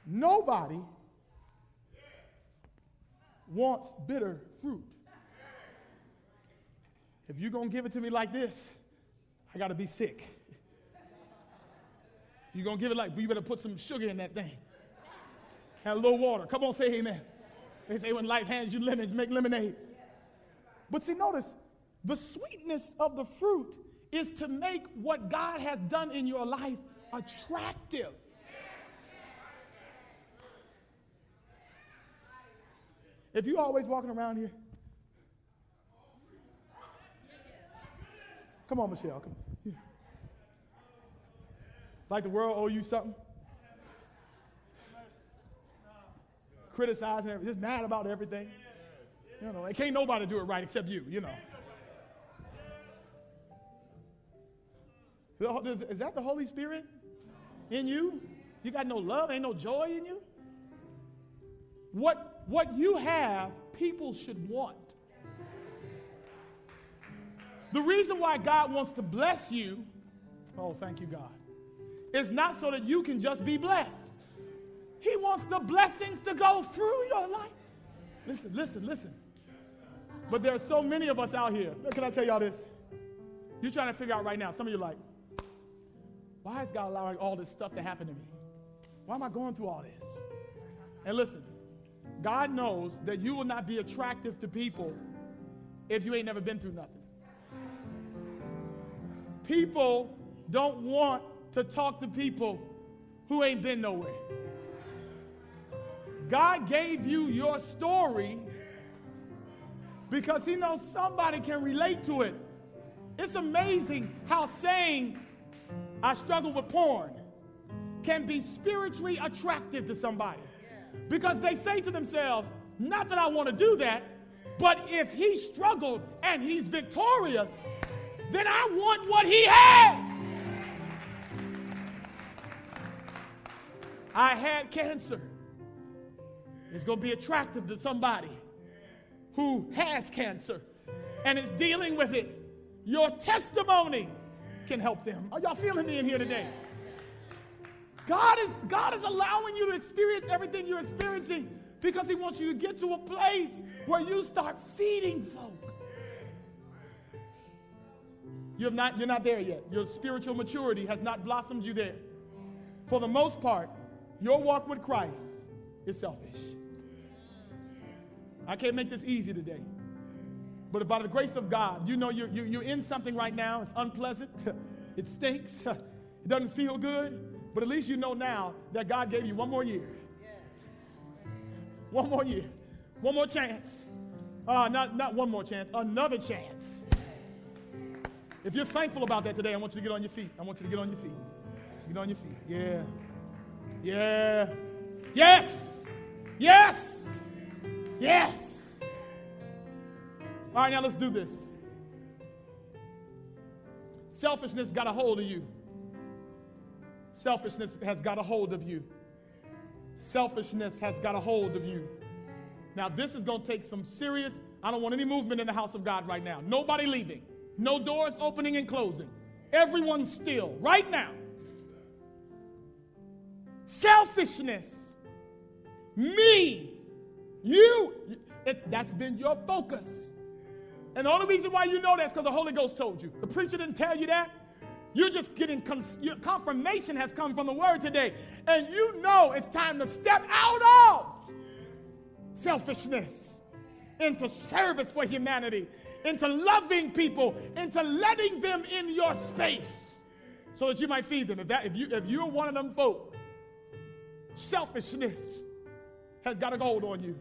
Nobody wants bitter fruit. If you're going to give it to me like this, I got to be sick. If you're going to give it like, you better put some sugar in that thing. And a little water. Come on, say amen. They say when life hands you lemons, make lemonade. But see, notice the sweetness of the fruit is to make what God has done in your life attractive. If you always walking around here, come on, Michelle, come. On. Like the world owe you something. Criticizing everything, just mad about everything. You know, and can't nobody do it right except you, you know. Is that the Holy Spirit in you? You got no love, ain't no joy in you? What what you have, people should want. The reason why God wants to bless you, oh, thank you, God, is not so that you can just be blessed. He wants the blessings to go through your life. Listen, listen, listen. But there are so many of us out here. Can I tell y'all this? You're trying to figure out right now, some of you are like, why is God allowing all this stuff to happen to me? Why am I going through all this? And listen, God knows that you will not be attractive to people if you ain't never been through nothing. People don't want to talk to people who ain't been nowhere. God gave you your story because He knows somebody can relate to it. It's amazing how saying, I struggle with porn, can be spiritually attractive to somebody. Because they say to themselves, not that I want to do that, but if he struggled and he's victorious, then I want what he has. I had cancer. It's going to be attractive to somebody who has cancer and is dealing with it. Your testimony can help them. Are y'all feeling me in here today? God is, God is allowing you to experience everything you're experiencing because He wants you to get to a place where you start feeding folk. You have not, you're not there yet. Your spiritual maturity has not blossomed you there. For the most part, your walk with Christ is selfish. I can't make this easy today. But by the grace of God, you know you're, you're in something right now. It's unpleasant. It stinks. It doesn't feel good, but at least you know now that God gave you one more year. One more year. One more chance. Uh, not, not one more chance, another chance. If you're thankful about that today, I want you to get on your feet. I want you to get on your feet. Get on your feet. Yeah. Yeah. Yes. Yes. Yes. All right, now let's do this. Selfishness got a hold of you. Selfishness has got a hold of you. Selfishness has got a hold of you. Now, this is going to take some serious, I don't want any movement in the house of God right now. Nobody leaving, no doors opening and closing. Everyone still, right now. Selfishness, me, you, it, that's been your focus. And the only reason why you know that's because the Holy Ghost told you. The preacher didn't tell you that. You're just getting conf- your confirmation has come from the word today. And you know it's time to step out of selfishness into service for humanity, into loving people, into letting them in your space so that you might feed them. If, that, if, you, if you're one of them folk, selfishness has got a hold on you.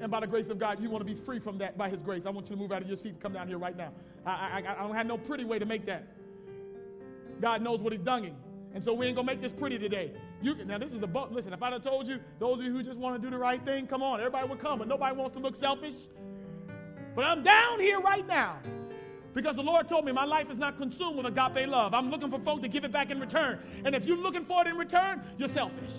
And by the grace of God, you want to be free from that by His grace. I want you to move out of your seat and come down here right now. I, I, I don't have no pretty way to make that. God knows what He's done. And so we ain't gonna make this pretty today. You now this is a book. Listen, if I'd have told you, those of you who just want to do the right thing, come on, everybody would come, but nobody wants to look selfish. But I'm down here right now because the Lord told me my life is not consumed with agape love. I'm looking for folk to give it back in return. And if you're looking for it in return, you're selfish.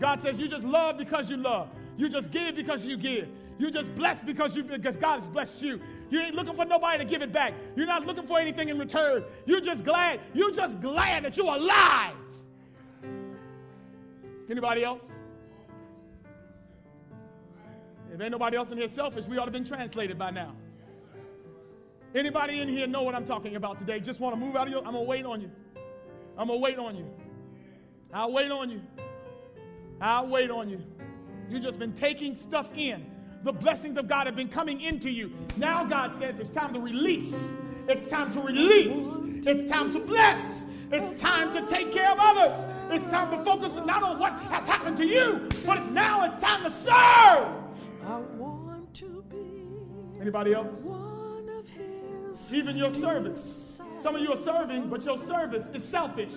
God says you just love because you love. You just give because you give. You just blessed because you because God has blessed you. You ain't looking for nobody to give it back. You're not looking for anything in return. You're just glad. You're just glad that you're alive. Anybody else? If ain't nobody else in here selfish, we ought to have been translated by now. Anybody in here know what I'm talking about today? Just want to move out of your. I'm gonna wait on you. I'm gonna wait on you. I'll wait on you. I'll wait on you. You've just been taking stuff in. The blessings of God have been coming into you. Now God says it's time to release. It's time to release. It's time to bless. It's time to take care of others. It's time to focus not on what has happened to you, but it's now it's time to serve. I want to be Anybody else? Even your service. Some of you are serving, but your service is selfish.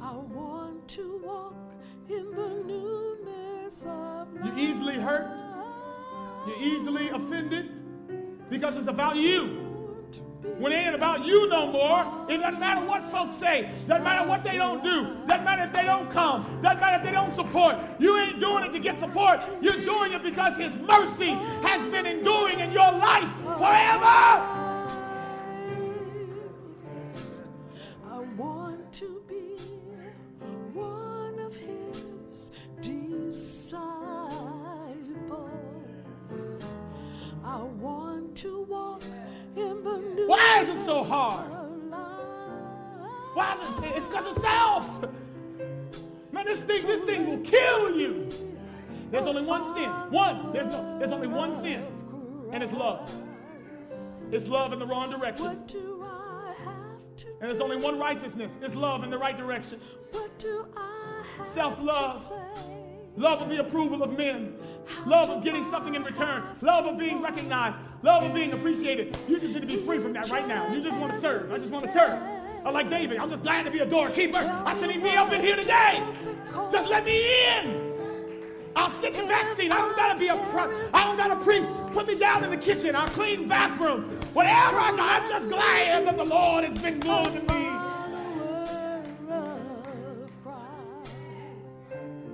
I want to walk in the newness of You easily hurt. You're easily offended because it's about you. When it ain't about you no more, it doesn't matter what folks say. Doesn't matter what they don't do. Doesn't matter if they don't come. Doesn't matter if they don't support. You ain't doing it to get support. You're doing it because His mercy has been enduring in your life forever. Why is it so hard? Why is it? It's because of self. Man, this thing, this thing will kill you. There's only one sin. One. There's, no, there's only one sin. And it's love. It's love in the wrong direction. And there's only one righteousness. It's love in the right direction. Self-love. Love of the approval of men. Love of getting something in return. Love of being recognized. Love of being appreciated. You just need to be free from that right now. You just want to serve. I just want to serve. I like David. I'm just glad to be a doorkeeper. I shouldn't be up in here today. Just let me in. I'll sit in the back seat. I don't gotta be up front. I don't gotta preach. Put me down in the kitchen. I'll clean bathrooms. Whatever I do, I'm just glad that the Lord has been good to me.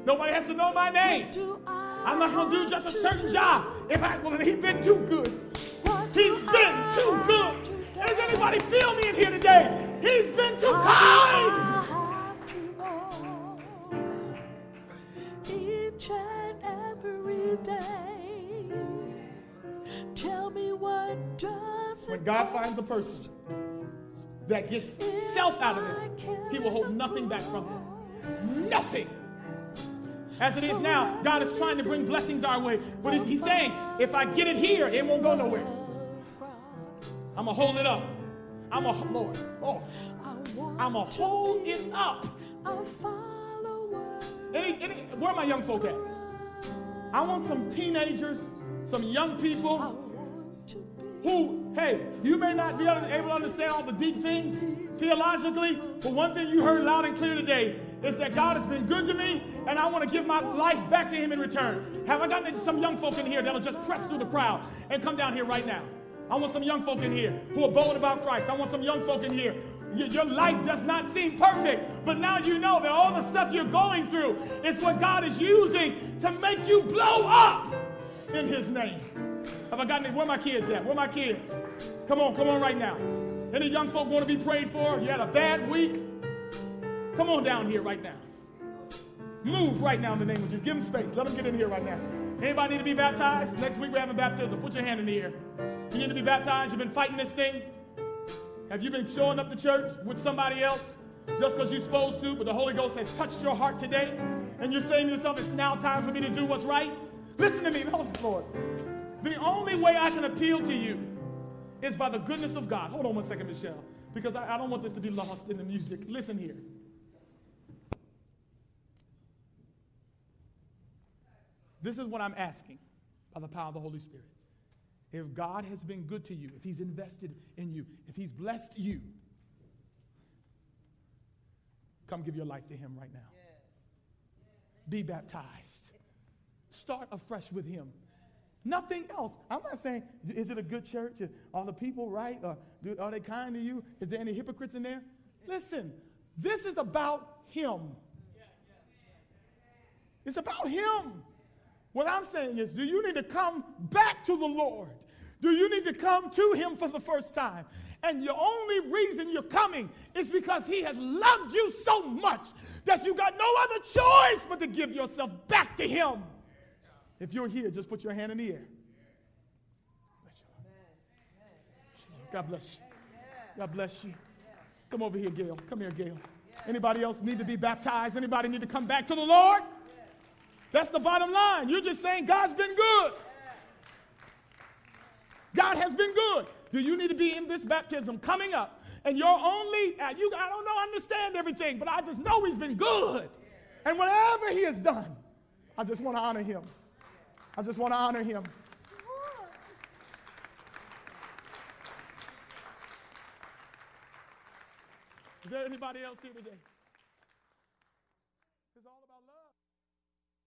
Nobody has to know my name. I'm not going to do just a certain job. If I, well, he's been too good. He's been too good. Does anybody feel me in here today? He's been too kind. Each and every day. Tell me what does When God finds a person that gets self out of them, he will hold nothing back from them. Nothing. As it is now, God is trying to bring blessings our way. But he's saying, if I get it here, it won't go nowhere. I'm going to hold it up. I'm a Lord. Oh. I'ma hold it up. Any, any, where are my young folk at? I want some teenagers, some young people to who, hey, you may not be to, able to understand all the deep things theologically, but one thing you heard loud and clear today is that God has been good to me, and I want to give my life back to Him in return. Have I gotten some young folk in here that'll just press through the crowd and come down here right now? I want some young folk in here who are bold about Christ. I want some young folk in here. Your, life does not seem perfect, but now you know that all the stuff you're going through is what God is using to make you blow up in His name. Have I gotten it? Where my kids at? Where my kids? Come on, come on right now. Any young folk want to be prayed for? You had a bad week? Come on down here right now. Move right now in the name of Jesus. Give them space. Let them get in here right now. Anybody need to be baptized? Next week we're having baptism. Put your hand in the air. You need to be baptized. You've been fighting this thing. Have you been showing up to church with somebody else just because you're supposed to, but the Holy Ghost has touched your heart today? And you're saying to yourself, it's now time for me to do what's right? Listen to me, Lord. The only way I can appeal to you is by the goodness of God. Hold on one second, Michelle, because I, I don't want this to be lost in the music. Listen here. This is what I'm asking by the power of the Holy Spirit. If God has been good to you, if He's invested in you, if He's blessed you, come give your life to Him right now. Be baptized. Start afresh with Him. Nothing else. I'm not saying, is it a good church? Are the people right? Are they kind to you? Is there any hypocrites in there? Listen, this is about Him. It's about Him. What I'm saying is, do you need to come back to the Lord? Do you need to come to Him for the first time? And the only reason you're coming is because He has loved you so much that you got no other choice but to give yourself back to Him. If you're here, just put your hand in the air. God bless you. God bless you. Come over here, Gail. Come here, Gail. Anybody else need to be baptized? Anybody need to come back to the Lord? That's the bottom line. You're just saying God's been good. God has been good. Do you need to be in this baptism coming up? And you're only, uh, you, I don't know, understand everything, but I just know He's been good. And whatever He has done, I just want to honor Him. I just want to honor Him. Is there anybody else here today?